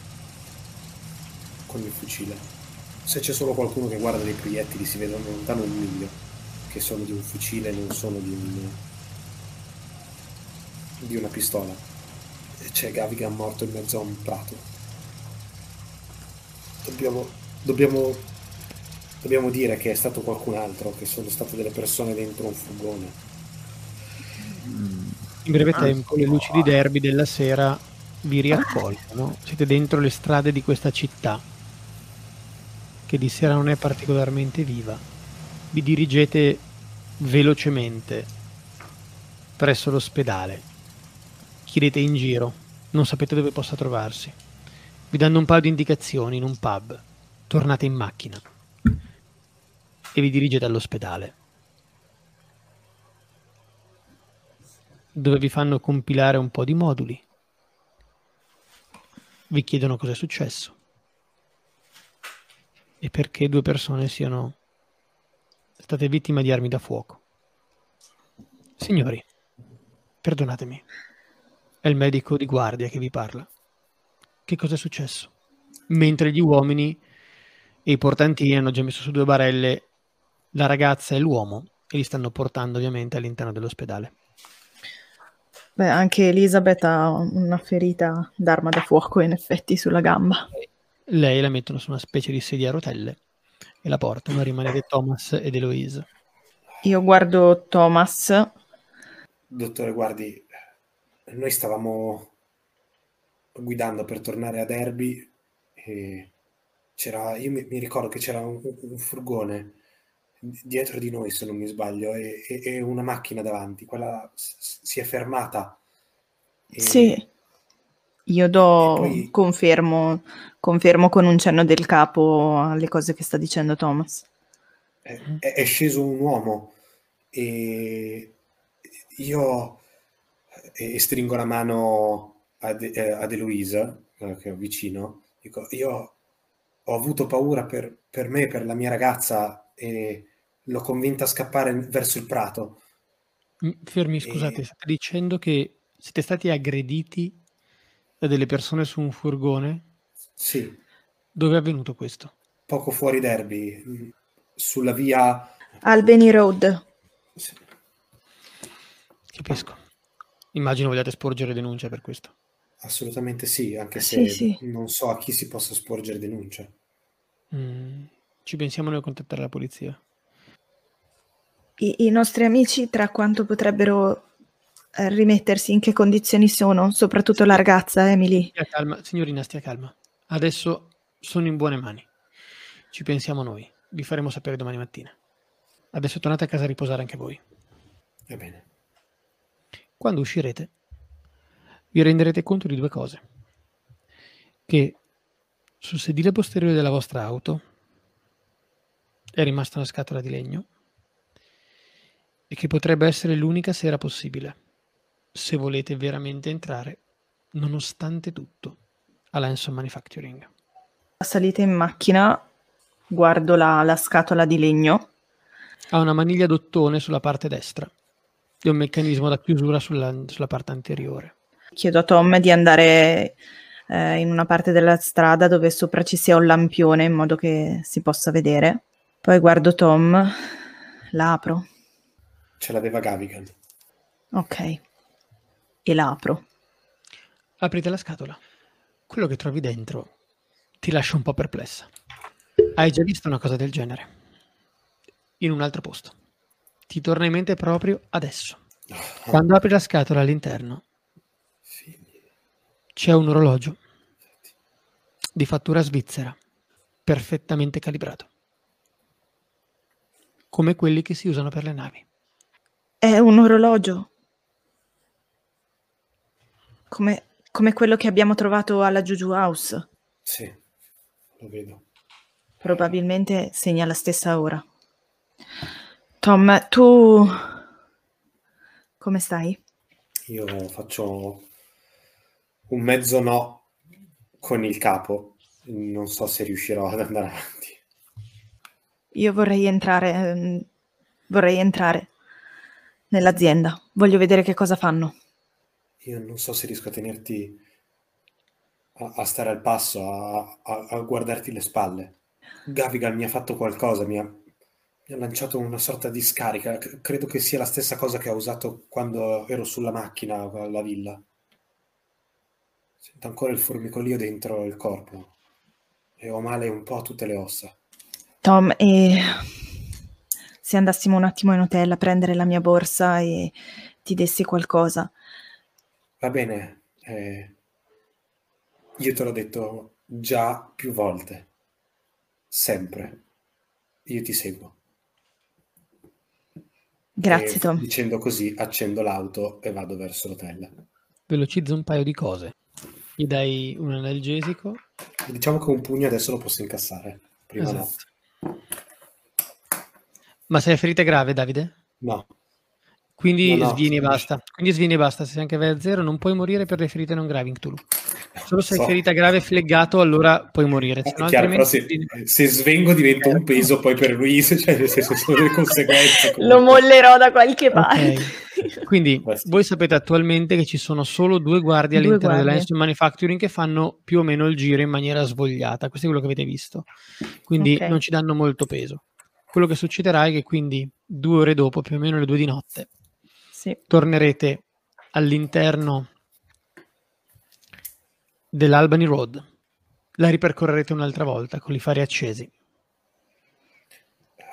con il fucile. Se c'è solo qualcuno che guarda dei proiettili si vedono lontano un miglio, che sono di un fucile, non sono di un di una pistola. E c'è Gavigan morto in mezzo a un prato. Dobbiamo dobbiamo dobbiamo dire che è stato qualcun altro, che sono state delle persone dentro un furgone. In breve tempo le luci di derby della sera vi riaccolgono. Siete dentro le strade di questa città, che di sera non è particolarmente viva. Vi dirigete velocemente presso l'ospedale. Chiedete in giro, non sapete dove possa trovarsi. Vi danno un paio di indicazioni in un pub. Tornate in macchina e vi dirigete all'ospedale. Dove vi fanno compilare un po' di moduli. Vi chiedono cosa è successo e perché due persone siano state vittime di armi da fuoco. Signori, perdonatemi, è il medico di guardia che vi parla. Che cosa è successo? Mentre gli uomini e i portantini hanno già messo su due barelle la ragazza e l'uomo e li stanno portando ovviamente all'interno dell'ospedale. Beh, anche Elizabeth ha una ferita d'arma da fuoco in effetti sulla gamba. Lei la mettono su una specie di sedia a rotelle e la portano. Rimanete Thomas ed Eloise. Io guardo Thomas. Dottore, guardi, noi stavamo guidando per tornare a Derby e c'era, io mi, mi ricordo che c'era un, un furgone dietro di noi, se non mi sbaglio, e, e- e una macchina davanti. Quella s- si è fermata. E- Sì, io do poi- confermo, confermo con un cenno del capo alle cose che sta dicendo Thomas. è, è- è sceso un uomo e io e, stringo la mano ad, eh, ad Eloisa, eh, che ho vicino, dico, io ho avuto paura per, per me, per la mia ragazza e l'ho convinta a scappare verso il prato. Mm, Fermi, scusate, E- state dicendo che siete stati aggrediti da delle persone su un furgone? Sì, Dove è avvenuto questo? poco fuori Derby, mh, sulla via... Albany Road. sì, Capisco. Immagino vogliate sporgere denuncia per questo. assolutamente sì, anche Sì, se sì. non so a chi si possa sporgere denuncia. Mm, ci pensiamo noi a contattare la polizia. I, I nostri amici tra quanto potrebbero eh, rimettersi, in che condizioni sono? Soprattutto la ragazza, Emily. Stia calma, signorina, stia calma. Adesso sono in buone mani. Ci pensiamo noi. Vi faremo sapere domani mattina. Adesso tornate a casa a riposare anche voi. Va bene. Quando uscirete, vi renderete conto di due cose. Che sul sedile posteriore della vostra auto è rimasta una scatola di legno e che potrebbe essere l'unica sera possibile se volete veramente entrare, nonostante tutto, alla Hanson Manufacturing. Salite in macchina, guardo la, la scatola di legno. Ha una maniglia d'ottone sulla parte destra e un meccanismo da chiusura sulla, sulla parte anteriore. Chiedo a Tom di andare eh, in una parte della strada dove sopra ci sia un lampione in modo che si possa vedere. Poi guardo Tom, la apro. Ce l'aveva Gavigan. Ok. E la apro. Aprite la scatola. Quello che trovi dentro ti lascia un po' perplessa. Hai già visto una cosa del genere? In un altro posto. Ti torna in mente proprio adesso. Quando apri la scatola all'interno c'è un orologio di fattura svizzera, perfettamente calibrato, come quelli che si usano per le navi. È un orologio. Come, come quello che abbiamo trovato alla Juju House. Sì, lo vedo. Probabilmente segna la stessa ora. Tom, tu come stai? Io faccio un mezzo no con il capo. Non so se riuscirò ad andare avanti. Io vorrei entrare, ehm, vorrei entrare nell'azienda. Voglio vedere che cosa fanno. Io non so se riesco a tenerti a, a stare al passo, a, a, a, guardarti le spalle. Gavigan mi ha fatto qualcosa, mi ha, mi ha lanciato una sorta di scarica. C- credo che sia la stessa cosa che ha usato quando ero sulla macchina alla villa. Sento ancora il formicolio dentro il corpo e ho male un po' a tutte le ossa. Tom, e se andassimo un attimo in hotel a prendere la mia borsa e ti dessi qualcosa. Va bene, eh, io te l'ho detto già più volte, sempre. Io ti seguo. Grazie, E Tom. Dicendo così, accendo l'auto e vado verso l'hotel. Velocizza un paio di cose. Gli dai un analgesico. Diciamo che un pugno adesso lo posso incassare. Prima Esatto. Ma sei a ferite grave, Davide? no. Quindi No, no, svieni e basta. Quindi svieni e basta. Se anche vai a zero, non puoi morire per le ferite non gravi in Cthulhu. Solo se hai So. ferita grave e fleggato, allora puoi morire. Eh, Se no, chiaro, però se, se svengo divento un peso poi per lui, cioè nel senso sono le conseguenze. [laughs] Lo comunque. mollerò da qualche parte. Ok. [laughs] Quindi Questo. voi sapete attualmente che ci sono solo due guardie Due all'interno dell'Enson Manufacturing che fanno più o meno il giro in maniera svogliata. Questo è quello che avete visto. Quindi Ok. non ci danno molto peso. Quello che succederà è che quindi due ore dopo, più o meno le due di notte, Sì. tornerete all'interno dell'Albany Road. La ripercorrerete un'altra volta con i fari accesi.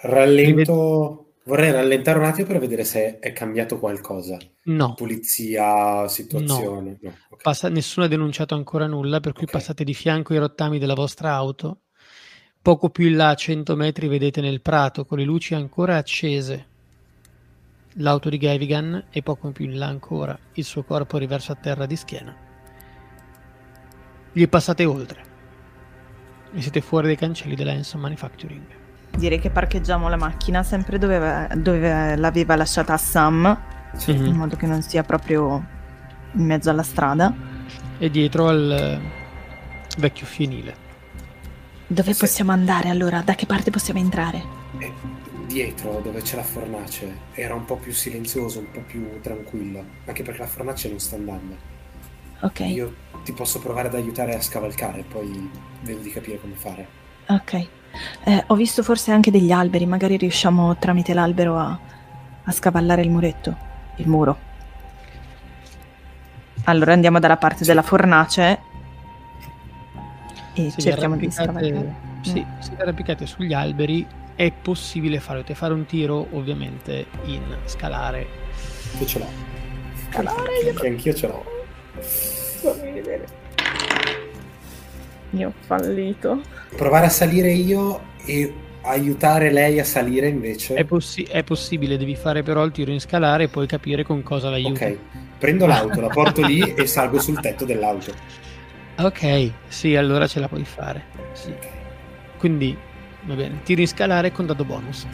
Rallento, vorrei rallentare un attimo per vedere se è cambiato qualcosa. No, Pulizia, situazione. No. ok. passa- nessuno ha denunciato ancora nulla, per cui Ok. passate di fianco ai rottami della vostra auto. Poco più in là, a 100 metri, vedete nel prato con le luci ancora accese l'auto di Gavigan e poco più in là ancora il suo corpo riverso a terra di schiena. Gli passate oltre e siete fuori dai cancelli della Hanson Manufacturing. Direi che parcheggiamo la macchina sempre dove, dove l'aveva lasciata Sam, Sì. In modo che non sia proprio in mezzo alla strada. E dietro al eh, vecchio fienile. Dove Sì. possiamo andare allora? Da che parte possiamo entrare? E dietro, dove c'è la fornace, era un po' più silenzioso, un po' più tranquillo. Anche perché la fornace non sta andando. Ok, Io ti posso provare ad aiutare a scavalcare, poi vedo di capire come fare. ok. Eh, ho visto forse anche degli alberi, magari riusciamo tramite l'albero a, a scavallare il muretto, il muro. Allora andiamo dalla parte della fornace e Se cerchiamo di arrampicate scavallare. Sì, siete arrampicati sugli alberi, è possibile fare, dovete fare un tiro ovviamente in scalare. Io ce l'ho. Scalare, Anche anch'io ce l'ho. Fammi vedere. Io ho fallito. Provare a salire io e aiutare lei a salire invece. È, possi- è possibile, devi fare però il tiro in scalare e poi capire con cosa l'aiuti. Ok, prendo l'auto, la porto lì e salgo sul tetto dell'auto. Ok, sì, allora ce la puoi fare. Sì. Quindi, va bene, tiri in scalare con dado bonus.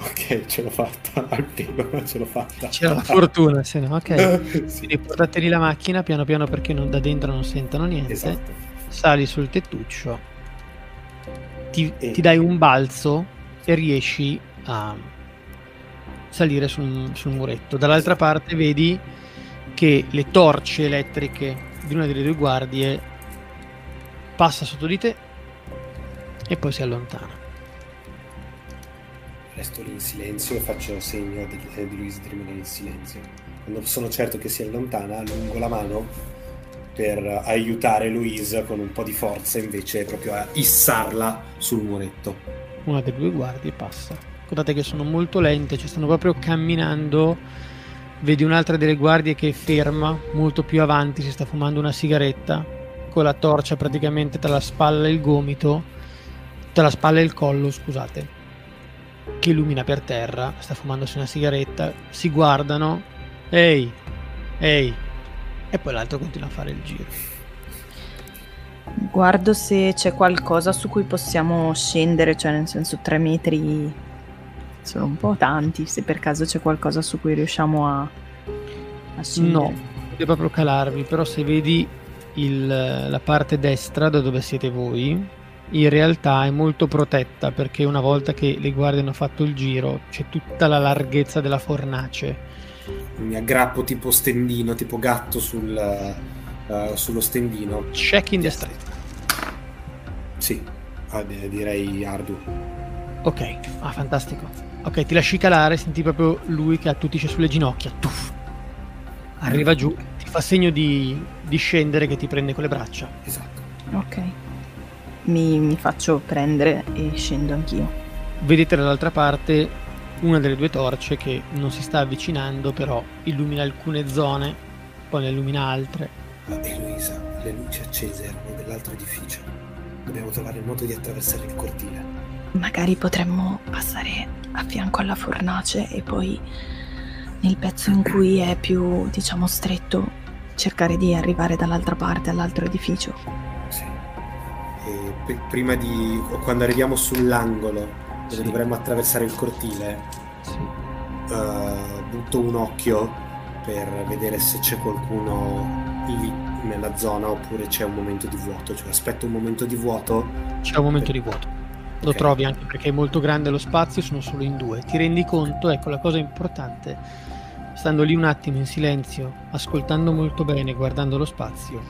Ok, ce l'ho fatta. [laughs] Almeno ce l'ho fatta. C'era la fortuna, se no, ok. [laughs] sì, Quindi portateli la macchina piano piano perché non- da dentro non sentono niente. esatto. Sali sul tettuccio, ti, E- ti dai un balzo e riesci a salire sul, sul muretto. Dall'altra parte vedi che le torce elettriche di una delle due guardie passa sotto di te e poi si allontana. Resto lì in silenzio e faccio segno di, eh, di Luisa di rimanere in silenzio. Quando sono certo che si allontana, allungo la mano per aiutare Louise con un po' di forza invece proprio a issarla sul muretto. Una delle due guardie passa. Guardate che sono molto lente, ci stanno proprio camminando. Vedi un'altra delle guardie che è ferma, molto più avanti, si sta fumando una sigaretta, con la torcia praticamente tra la spalla e il gomito, tra la spalla e il collo, scusate, che illumina per terra, sta fumandosi una sigaretta, si guardano, ehi, ehi, e poi l'altro continua a fare il giro. Guardo se c'è qualcosa su cui possiamo scendere, cioè nel senso tre metri sono un po' tanti, se per caso c'è qualcosa su cui riusciamo a, a scendere. No, deve proprio calarvi, però se vedi il- la parte destra da dove siete voi, in realtà è molto protetta perché una volta che le guardie hanno fatto il giro c'è tutta la larghezza della fornace. Mi aggrappo tipo stendino, tipo gatto sul, eh, sullo stendino. Check in the street. Sì, ah, di- direi arduo. Ok, ah fantastico. Ok, ti lasci calare, senti proprio lui che attutisce sulle ginocchia. Tuff. Arriva giù, ti fa segno di, di scendere che ti prende con le braccia. Esatto. Ok. Mi, mi faccio prendere e scendo anch'io. Vedete dall'altra parte una delle due torce che non si sta avvicinando, però illumina alcune zone, poi ne illumina altre. Ah, Eloisa, le luci accese erano dell'altro edificio. Dobbiamo trovare il modo di attraversare il cortile. Magari potremmo passare a fianco alla fornace e poi nel pezzo in cui è più, diciamo, stretto, cercare di arrivare dall'altra parte all'altro edificio. Sì. E pe- prima di. o quando arriviamo sull'angolo dove Sì. dovremmo attraversare il cortile, Sì. eh, butto un occhio per vedere se c'è qualcuno lì nella zona oppure c'è un momento di vuoto. Cioè aspetto un momento di vuoto. C'è un momento di vuoto. Lo Ok. trovi anche perché è molto grande lo spazio, sono solo in due. Ti rendi conto, ecco la cosa importante, stando lì un attimo in silenzio, ascoltando molto bene, guardando lo spazio,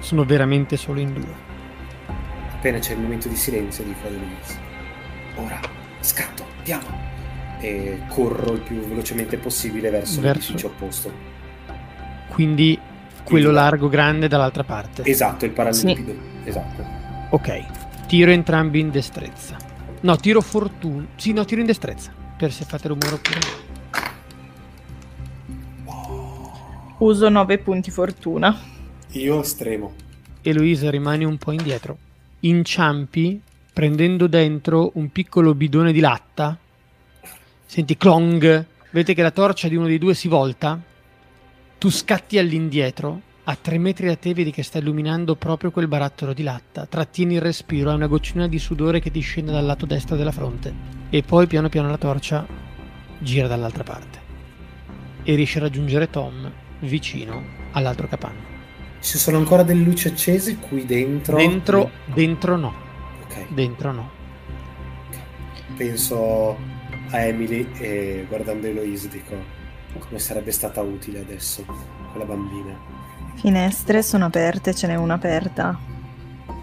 sono veramente solo in due. Appena c'è il momento di silenzio, dico a Eloisa: Ora, scatto, andiamo! E corro il più velocemente possibile verso, Verso- l'edificio opposto. Quindi quello Quindi- largo grande dall'altra parte. Esatto, il parallelepipedo. Esatto. Ok, tiro entrambi in destrezza. No, tiro fortuna. Sì, no, tiro in destrezza. Per se fate rumore oppure no. Uso 9 punti fortuna. Io estremo. Eloisa rimane un po' indietro. Inciampi prendendo dentro un piccolo bidone di latta. Senti clong. Vedete che la torcia di uno dei due si volta. Tu scatti all'indietro. A tre metri da te vedi che sta illuminando proprio quel barattolo di latta. Trattieni il respiro, hai una goccina di sudore che ti scende dal lato destro della fronte. E poi piano piano la torcia gira dall'altra parte. E riesci a raggiungere Tom vicino all'altro capanno. Ci sono ancora delle luci accese qui dentro. Dentro, dentro no. Ok. Dentro no. Penso a Emily e guardando Eloise dico come sarebbe stata utile adesso quella bambina. Finestre sono aperte, ce n'è una aperta.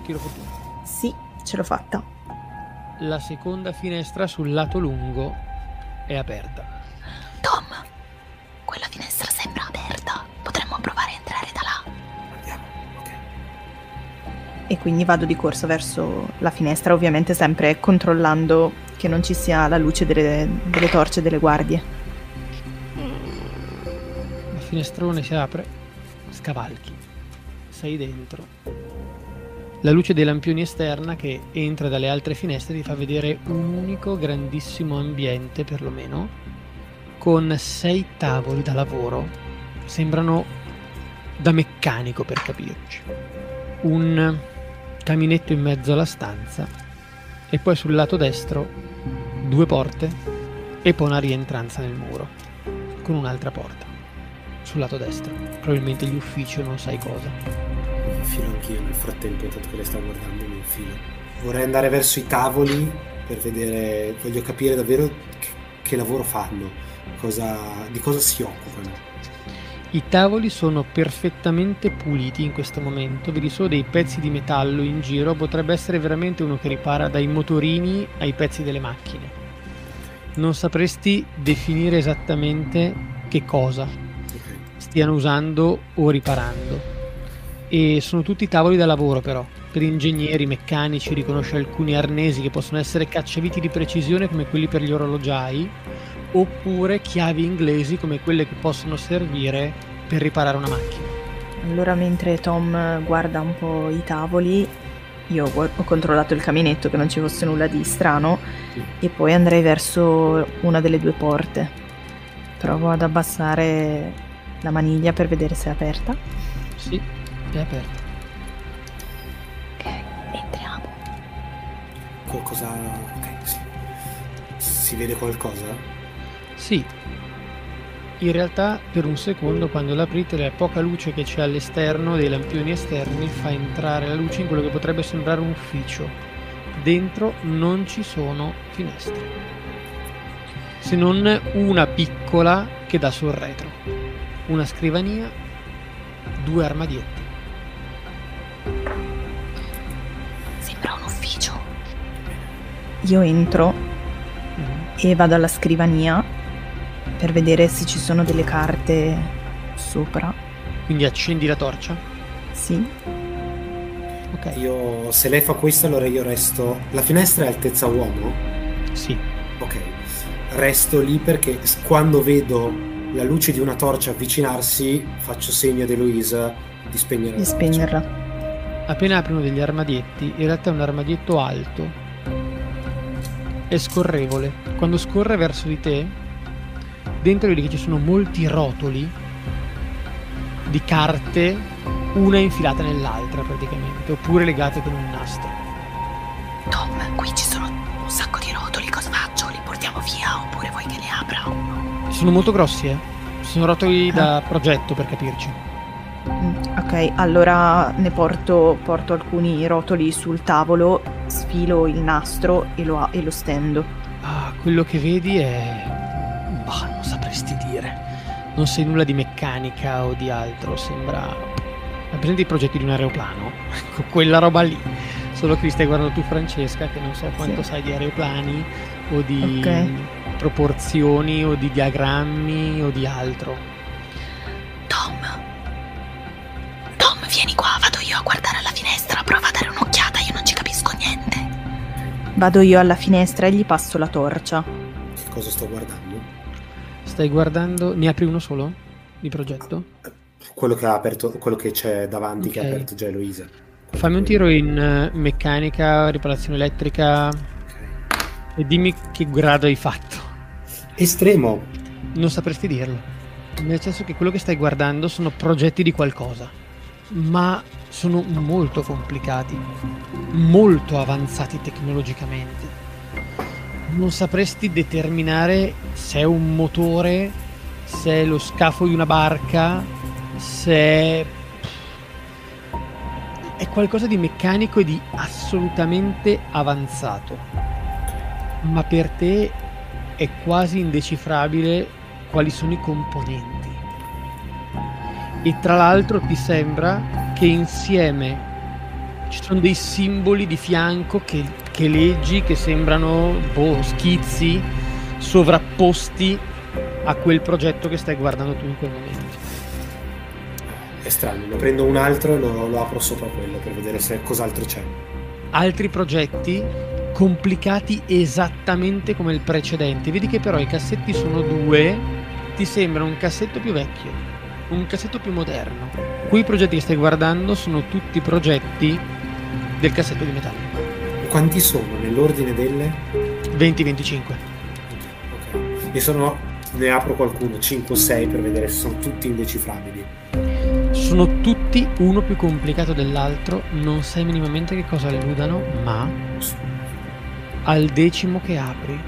Tiro fortuna. Sì, ce l'ho fatta. La seconda finestra sul lato lungo è aperta. Tom, quella finestra sembra aperta. Potremmo provare a entrare da là. Andiamo, ok. e quindi vado di corsa verso la finestra, ovviamente sempre controllando che non ci sia la luce delle, delle torce delle guardie. Il finestrone si apre, scavalchi, sei dentro. La luce dei lampioni esterna che entra dalle altre finestre ti fa vedere un unico grandissimo ambiente, perlomeno, con sei tavoli da lavoro. Sembrano da meccanico per capirci. Un caminetto in mezzo alla stanza e poi sul lato destro due porte e poi una rientranza nel muro con un'altra porta sul lato destro. Probabilmente gli uffici o non sai cosa. Mi infilo anch'io nel frattempo, tanto che le sto guardando, mi infilo. Vorrei andare verso i tavoli per vedere, voglio capire davvero che, che lavoro fanno, cosa, di cosa si occupano. I tavoli sono perfettamente puliti in questo momento, vedi solo dei pezzi di metallo in giro, potrebbe essere veramente uno che ripara dai motorini ai pezzi delle macchine. Non sapresti definire esattamente che cosa. Stiano usando o riparando. E sono tutti tavoli da lavoro però, per ingegneri, meccanici, riconosce alcuni arnesi che possono essere cacciaviti di precisione come quelli per gli orologiai, oppure chiavi inglesi come quelle che possono servire per riparare una macchina. Allora mentre Tom guarda un po' i tavoli, io ho controllato il caminetto che non ci fosse nulla di strano e poi andrei verso una delle due porte. Provo ad abbassare la maniglia per vedere se è aperta. Sì, è aperto. Ok, entriamo. Qualcosa... ok, sì. Si vede qualcosa? Sì. In realtà per un secondo quando l'aprite la poca luce che c'è all'esterno dei lampioni esterni fa entrare la luce in quello che potrebbe sembrare un ufficio. Dentro non ci sono finestre. Se non una piccola che dà sul retro. Una scrivania, due armadietti. Sembra un ufficio. Io entro Mhm. e vado alla scrivania per vedere se ci sono delle carte sopra. Quindi accendi la torcia. Sì, Ok. Io, se lei fa questo, allora io resto... La finestra è altezza uomo? Sì. Ok. Resto lì perché quando vedo la luce di una torcia avvicinarsi, faccio segno ad Eloisa di spegnere di la torcia. spegnerla. Appena apri uno degli armadietti, in realtà è un armadietto alto e scorrevole. Quando scorre verso di te, dentro vedi che ci sono molti rotoli di carte, una infilata nell'altra praticamente, oppure legate con un nastro. Tom, qui ci sono un sacco di rotoli, cosa faccio? Li portiamo via oppure vuoi che ne uno? Sono molto grossi, eh? Sono rotoli da progetto per capirci. Mm, Ok, allora ne porto, porto alcuni rotoli sul tavolo, sfilo il nastro e lo, e lo stendo. Ah, quello che vedi è. Bah, non sapresti dire. Non sai nulla di meccanica o di altro, sembra. Ma prendi i progetti di un aeroplano? [laughs] Ecco, quella roba lì. Solo che li stai guardando tu, Francesca, che non so quanto Sì. sai di aeroplani o di Ok. Proporzioni o di diagrammi o di altro. Tom. Tom, vieni qua, vado io a guardare alla finestra, prova a dare un'occhiata, io non ci capisco niente. Vado io alla finestra e gli passo la torcia. Che cosa sto guardando? Stai guardando. Ne apri uno solo? Di progetto? Quello che ha aperto, quello che c'è davanti, che ha aperto già Eloisa. Fammi un tiro in eh, meccanica, riparazione elettrica Ok. e dimmi che grado hai fatto. Estremo. Non sapresti dirlo. Nel senso che quello che stai guardando sono progetti di qualcosa, ma sono molto complicati, molto avanzati tecnologicamente. Non sapresti determinare se è un motore, se è lo scafo di una barca, se è... è qualcosa di meccanico e di assolutamente avanzato. Ma per te è quasi indecifrabile quali sono i componenti. E tra l'altro ti sembra che insieme ci sono dei simboli di fianco che, che leggi che sembrano boh, schizzi sovrapposti a quel progetto che stai guardando tu in quel momento. È strano, ne prendo un altro e lo, lo apro sopra quello per vedere se cos'altro c'è. Altri progetti complicati esattamente come il precedente. Vedi che però i cassetti sono due, ti sembra un cassetto più vecchio, un cassetto più moderno. Quei progetti che stai guardando sono tutti progetti del cassetto di metallo. Quanti sono nell'ordine delle? 20-25. Ok. Ne sono. Ne apro qualcuno, 5 o 6 per vedere se sono tutti indecifrabili. Sono tutti uno più complicato dell'altro, non sai minimamente che cosa alludano, ma al decimo che apri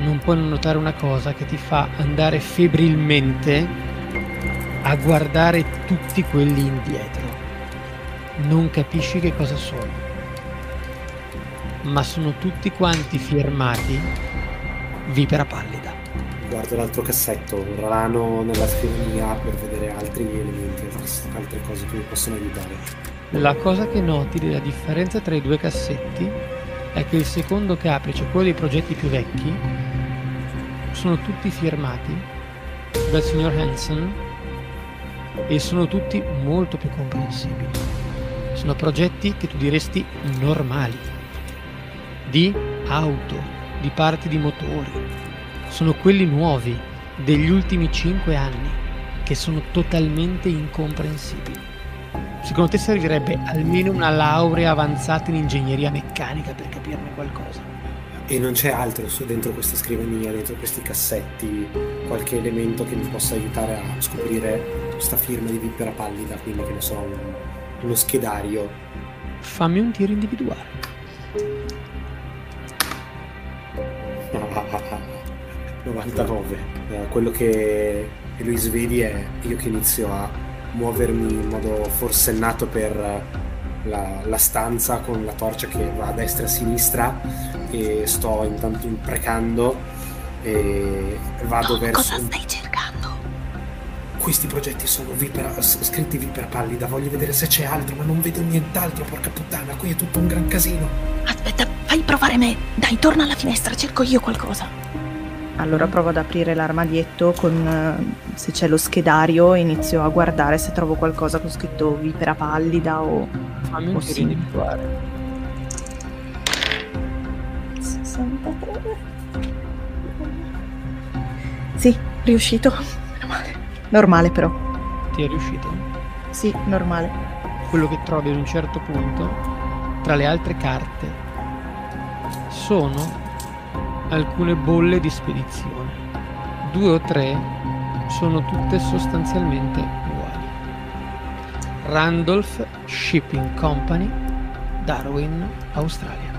non puoi non notare una cosa che ti fa andare febbrilmente a guardare tutti quelli indietro. Non capisci che cosa sono, ma sono tutti quanti firmati Vipera Pallida. Guardo l'altro cassetto, un rano nella scrivania per vedere altri elementi, altre cose che mi possono aiutare. La cosa che noti della differenza tra i due cassetti è che il secondo che apri, cioè quello dei progetti più vecchi, sono tutti firmati dal signor Hansen e sono tutti molto più comprensibili. Sono progetti che tu diresti normali, di auto, di parti di motori. Sono quelli nuovi degli ultimi 5 anni che sono totalmente incomprensibili. Secondo te servirebbe almeno una laurea avanzata in ingegneria meccanica per capirne qualcosa? E non c'è altro dentro questa scrivania, dentro questi cassetti, qualche elemento che mi possa aiutare a scoprire questa firma di Vipera Pallida, quindi che ne so, un- uno schedario. Fammi un tiro individuale. [laughs] 99. Eh, quello che Eloise vedi è io che inizio a muovermi in modo forsennato per la, la stanza con la torcia che va a destra e a sinistra e sto intanto imprecando e vado Tom, verso... cosa stai cercando? Questi progetti sono vipera, scritti vipera pallida, voglio vedere se c'è altro, ma non vedo nient'altro, porca puttana, qui è tutto un gran casino. Aspetta, fai provare me. Dai, torna alla finestra, cerco io qualcosa. Allora provo ad aprire l'armadietto con eh, se c'è lo schedario, inizio a guardare se trovo qualcosa con scritto vipera pallida o Fammi un tiro sì. individuale. 63. Sì, riuscito. Normale. Normale però. Ti è riuscito? Sì, normale. Quello che trovi ad un certo punto, tra le altre carte, sono alcune bolle di spedizione. Due o tre sono tutte sostanzialmente uguali. Randolph Shipping Company, Darwin, Australia.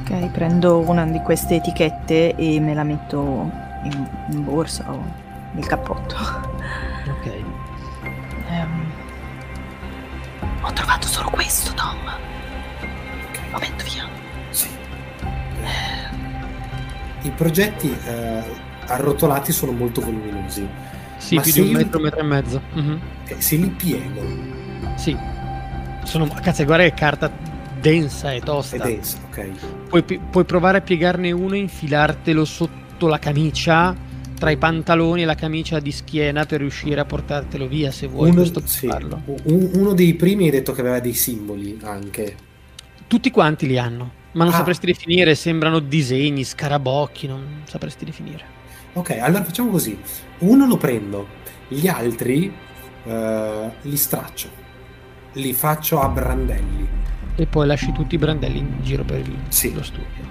Ok, prendo una di queste etichette e me la metto in, in borsa o nel cappotto. Ok. Ehm, Ho trovato solo questo, Tom. Lo metto via. sì. I progetti eh, arrotolati sono molto voluminosi. Sì, più di un metro, un metro e mezzo. Mhm. Ok, se li piego Sì. Sono, cazzo, guarda che carta densa e è tosta. densa, ok? Puoi, puoi provare a piegarne uno e infilartelo sotto la camicia, tra i pantaloni e la camicia di schiena per riuscire a portartelo via se vuoi. Uno, sì, uno dei primi hai detto che aveva dei simboli anche. Tutti quanti li hanno, ma non Ah. sapresti definire, sembrano disegni, scarabocchi, non sapresti definire. Ok, allora facciamo così. Uno lo prendo, gli altri eh, li straccio, li faccio a brandelli. E poi lasci tutti i brandelli in giro per il- Sì. lo studio.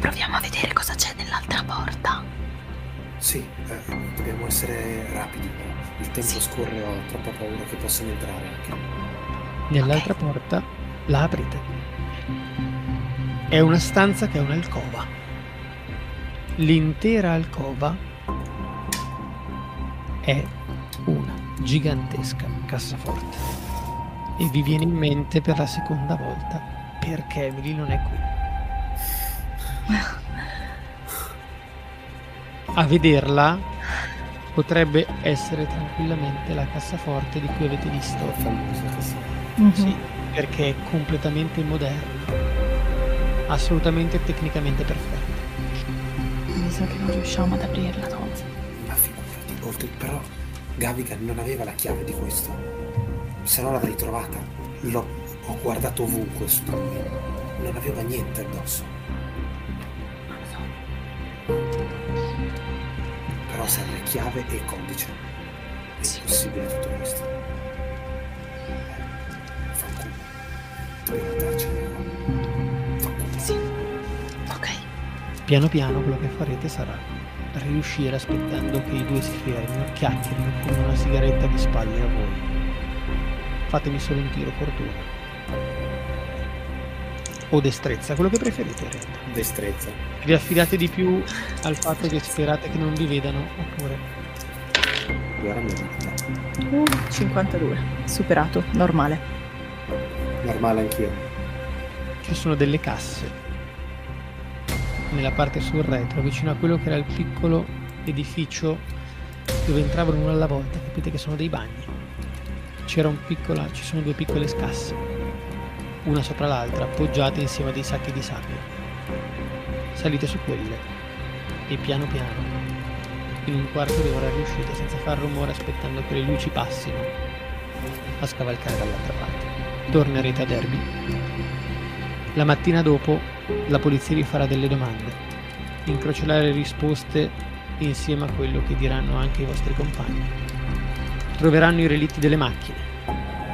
Proviamo a vedere cosa c'è nell'altra porta. Sì, eh, dobbiamo essere rapidi però. Il tempo Sì. scorre, ho troppa paura che possano entrare anche. Nell'altra porta la aprite. È una stanza che è un'alcova. L'intera alcova è una gigantesca cassaforte. E vi viene in mente per la seconda volta perché Emily non è qui. A vederla potrebbe essere tranquillamente la cassaforte di cui avete visto Famosa così. mhm. sì, perché è completamente moderna, assolutamente tecnicamente perfetta. Mi sa che non riusciamo ad aprirla, Tom. Ma figurati, oltre però Gavigan non aveva la chiave di questo, se no l'avrei trovata. L'ho, ho guardato ovunque su di lui, non aveva niente addosso. Però serve chiave e codice. È impossibile tutto questo. Eh, Fanculo. Dobbiamo andarcene. Piano piano quello che farete sarà riuscire aspettando che i due si fermino, chiacchierino con una sigaretta di spalle a voi. Fatemi solo un tiro fortuna. O destrezza, quello che preferite in realtà. Destrezza. Vi affidate di più al fatto che sperate che non vi vedano oppure. Uh, 52. Superato, normale. Normale anch'io. ci sono delle casse nella parte sul retro, vicino a quello che era il piccolo edificio dove entravano uno alla volta, capite che sono dei bagni. C'era un piccola, ci sono due piccole scasse, una sopra l'altra, appoggiate insieme a dei sacchi di sabbia. Salite su quelle e piano piano, in un quarto d'ora riuscite senza far rumore aspettando che le luci passino a scavalcare dall'altra parte. Tornerete a Derby. La mattina dopo la polizia vi farà delle domande, incrocerà le risposte insieme a quello che diranno anche i vostri compagni. Troveranno i relitti delle macchine.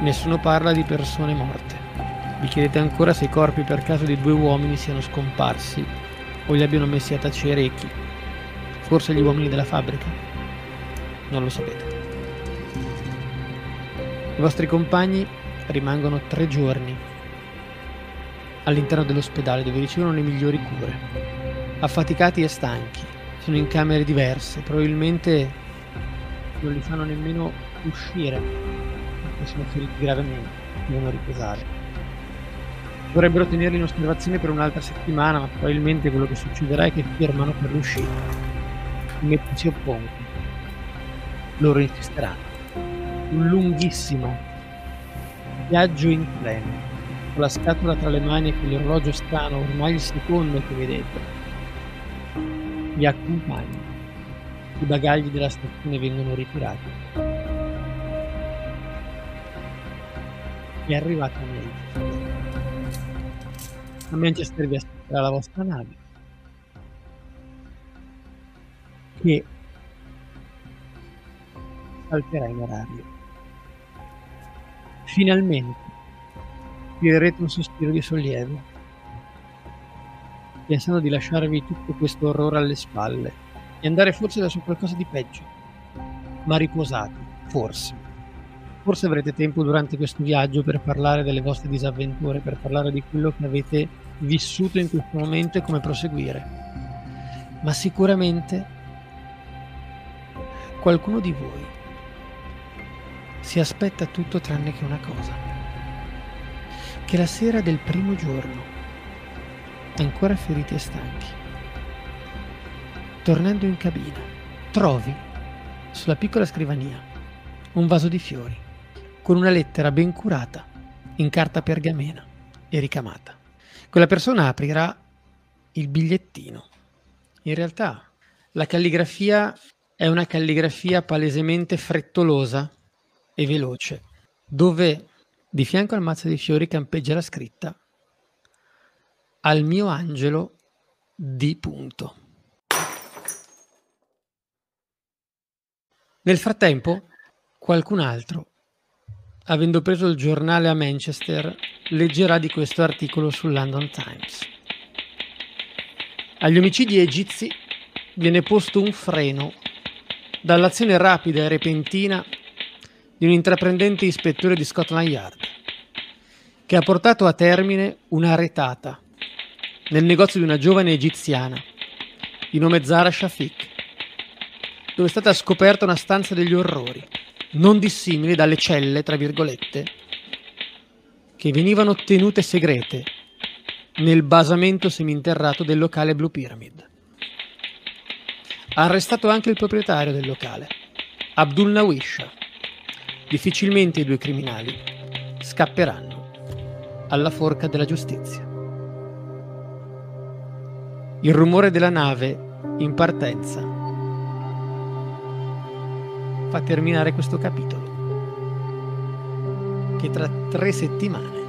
Nessuno parla di persone morte. Vi chiedete ancora se i corpi per caso di due uomini siano scomparsi o li abbiano messi a tacere e chi. Forse gli uomini della fabbrica? Non lo sapete. I vostri compagni rimangono tre giorni all'interno dell'ospedale dove ricevono le migliori cure. Affaticati e stanchi, sono in camere diverse, probabilmente non li fanno nemmeno uscire perché sono feriti gravemente, devono riposare. Vorrebbero tenerli in osservazione per un'altra settimana, ma probabilmente quello che succederà è che firmano per l'uscita. I medici oppongono. Loro insisteranno. Un lunghissimo viaggio in treno con la scatola tra le mani e con l'orologio strano, ormai il secondo che vedete, vi accompagna. I bagagli della stazione vengono ritirati. E arrivate a Manchester. A Manchester vi aspetterà la vostra nave che salterà in orario. Finalmente tirerete un sospiro di sollievo, pensando di lasciarvi tutto questo orrore alle spalle e andare forse verso qualcosa di peggio, ma riposate, forse. Forse avrete tempo durante questo viaggio per parlare delle vostre disavventure, per parlare di quello che avete vissuto in questo momento e come proseguire. Ma sicuramente qualcuno di voi si aspetta tutto tranne che una cosa che la sera del primo giorno, ancora feriti e stanchi, tornando in cabina, trovi sulla piccola scrivania un vaso di fiori con una lettera ben curata in carta pergamena e ricamata. Quella persona aprirà il bigliettino. In realtà la calligrafia è una calligrafia palesemente frettolosa e veloce, dove di fianco al mazzo di fiori campeggia la scritta Al mio angelo di punto. Nel frattempo, qualcun altro, avendo preso il giornale a Manchester, leggerà di questo articolo sul London Times. Agli omicidi egizi viene posto un freno dall'azione rapida e repentina di un intraprendente ispettore di Scotland Yard, che ha portato a termine una retata nel negozio di una giovane egiziana di nome Zara Shafik, dove è stata scoperta una stanza degli orrori, non dissimili dalle celle, tra virgolette, che venivano tenute segrete nel basamento seminterrato del locale Blue Pyramid. Ha arrestato anche il proprietario del locale, Abdul Nawisha. Difficilmente i due criminali scapperanno alla forca della giustizia. Il rumore della nave in partenza fa terminare questo capitolo. Che tra tre settimane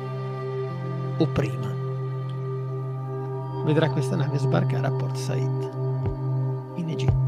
o prima vedrà questa nave sbarcare a Port Said in Egitto.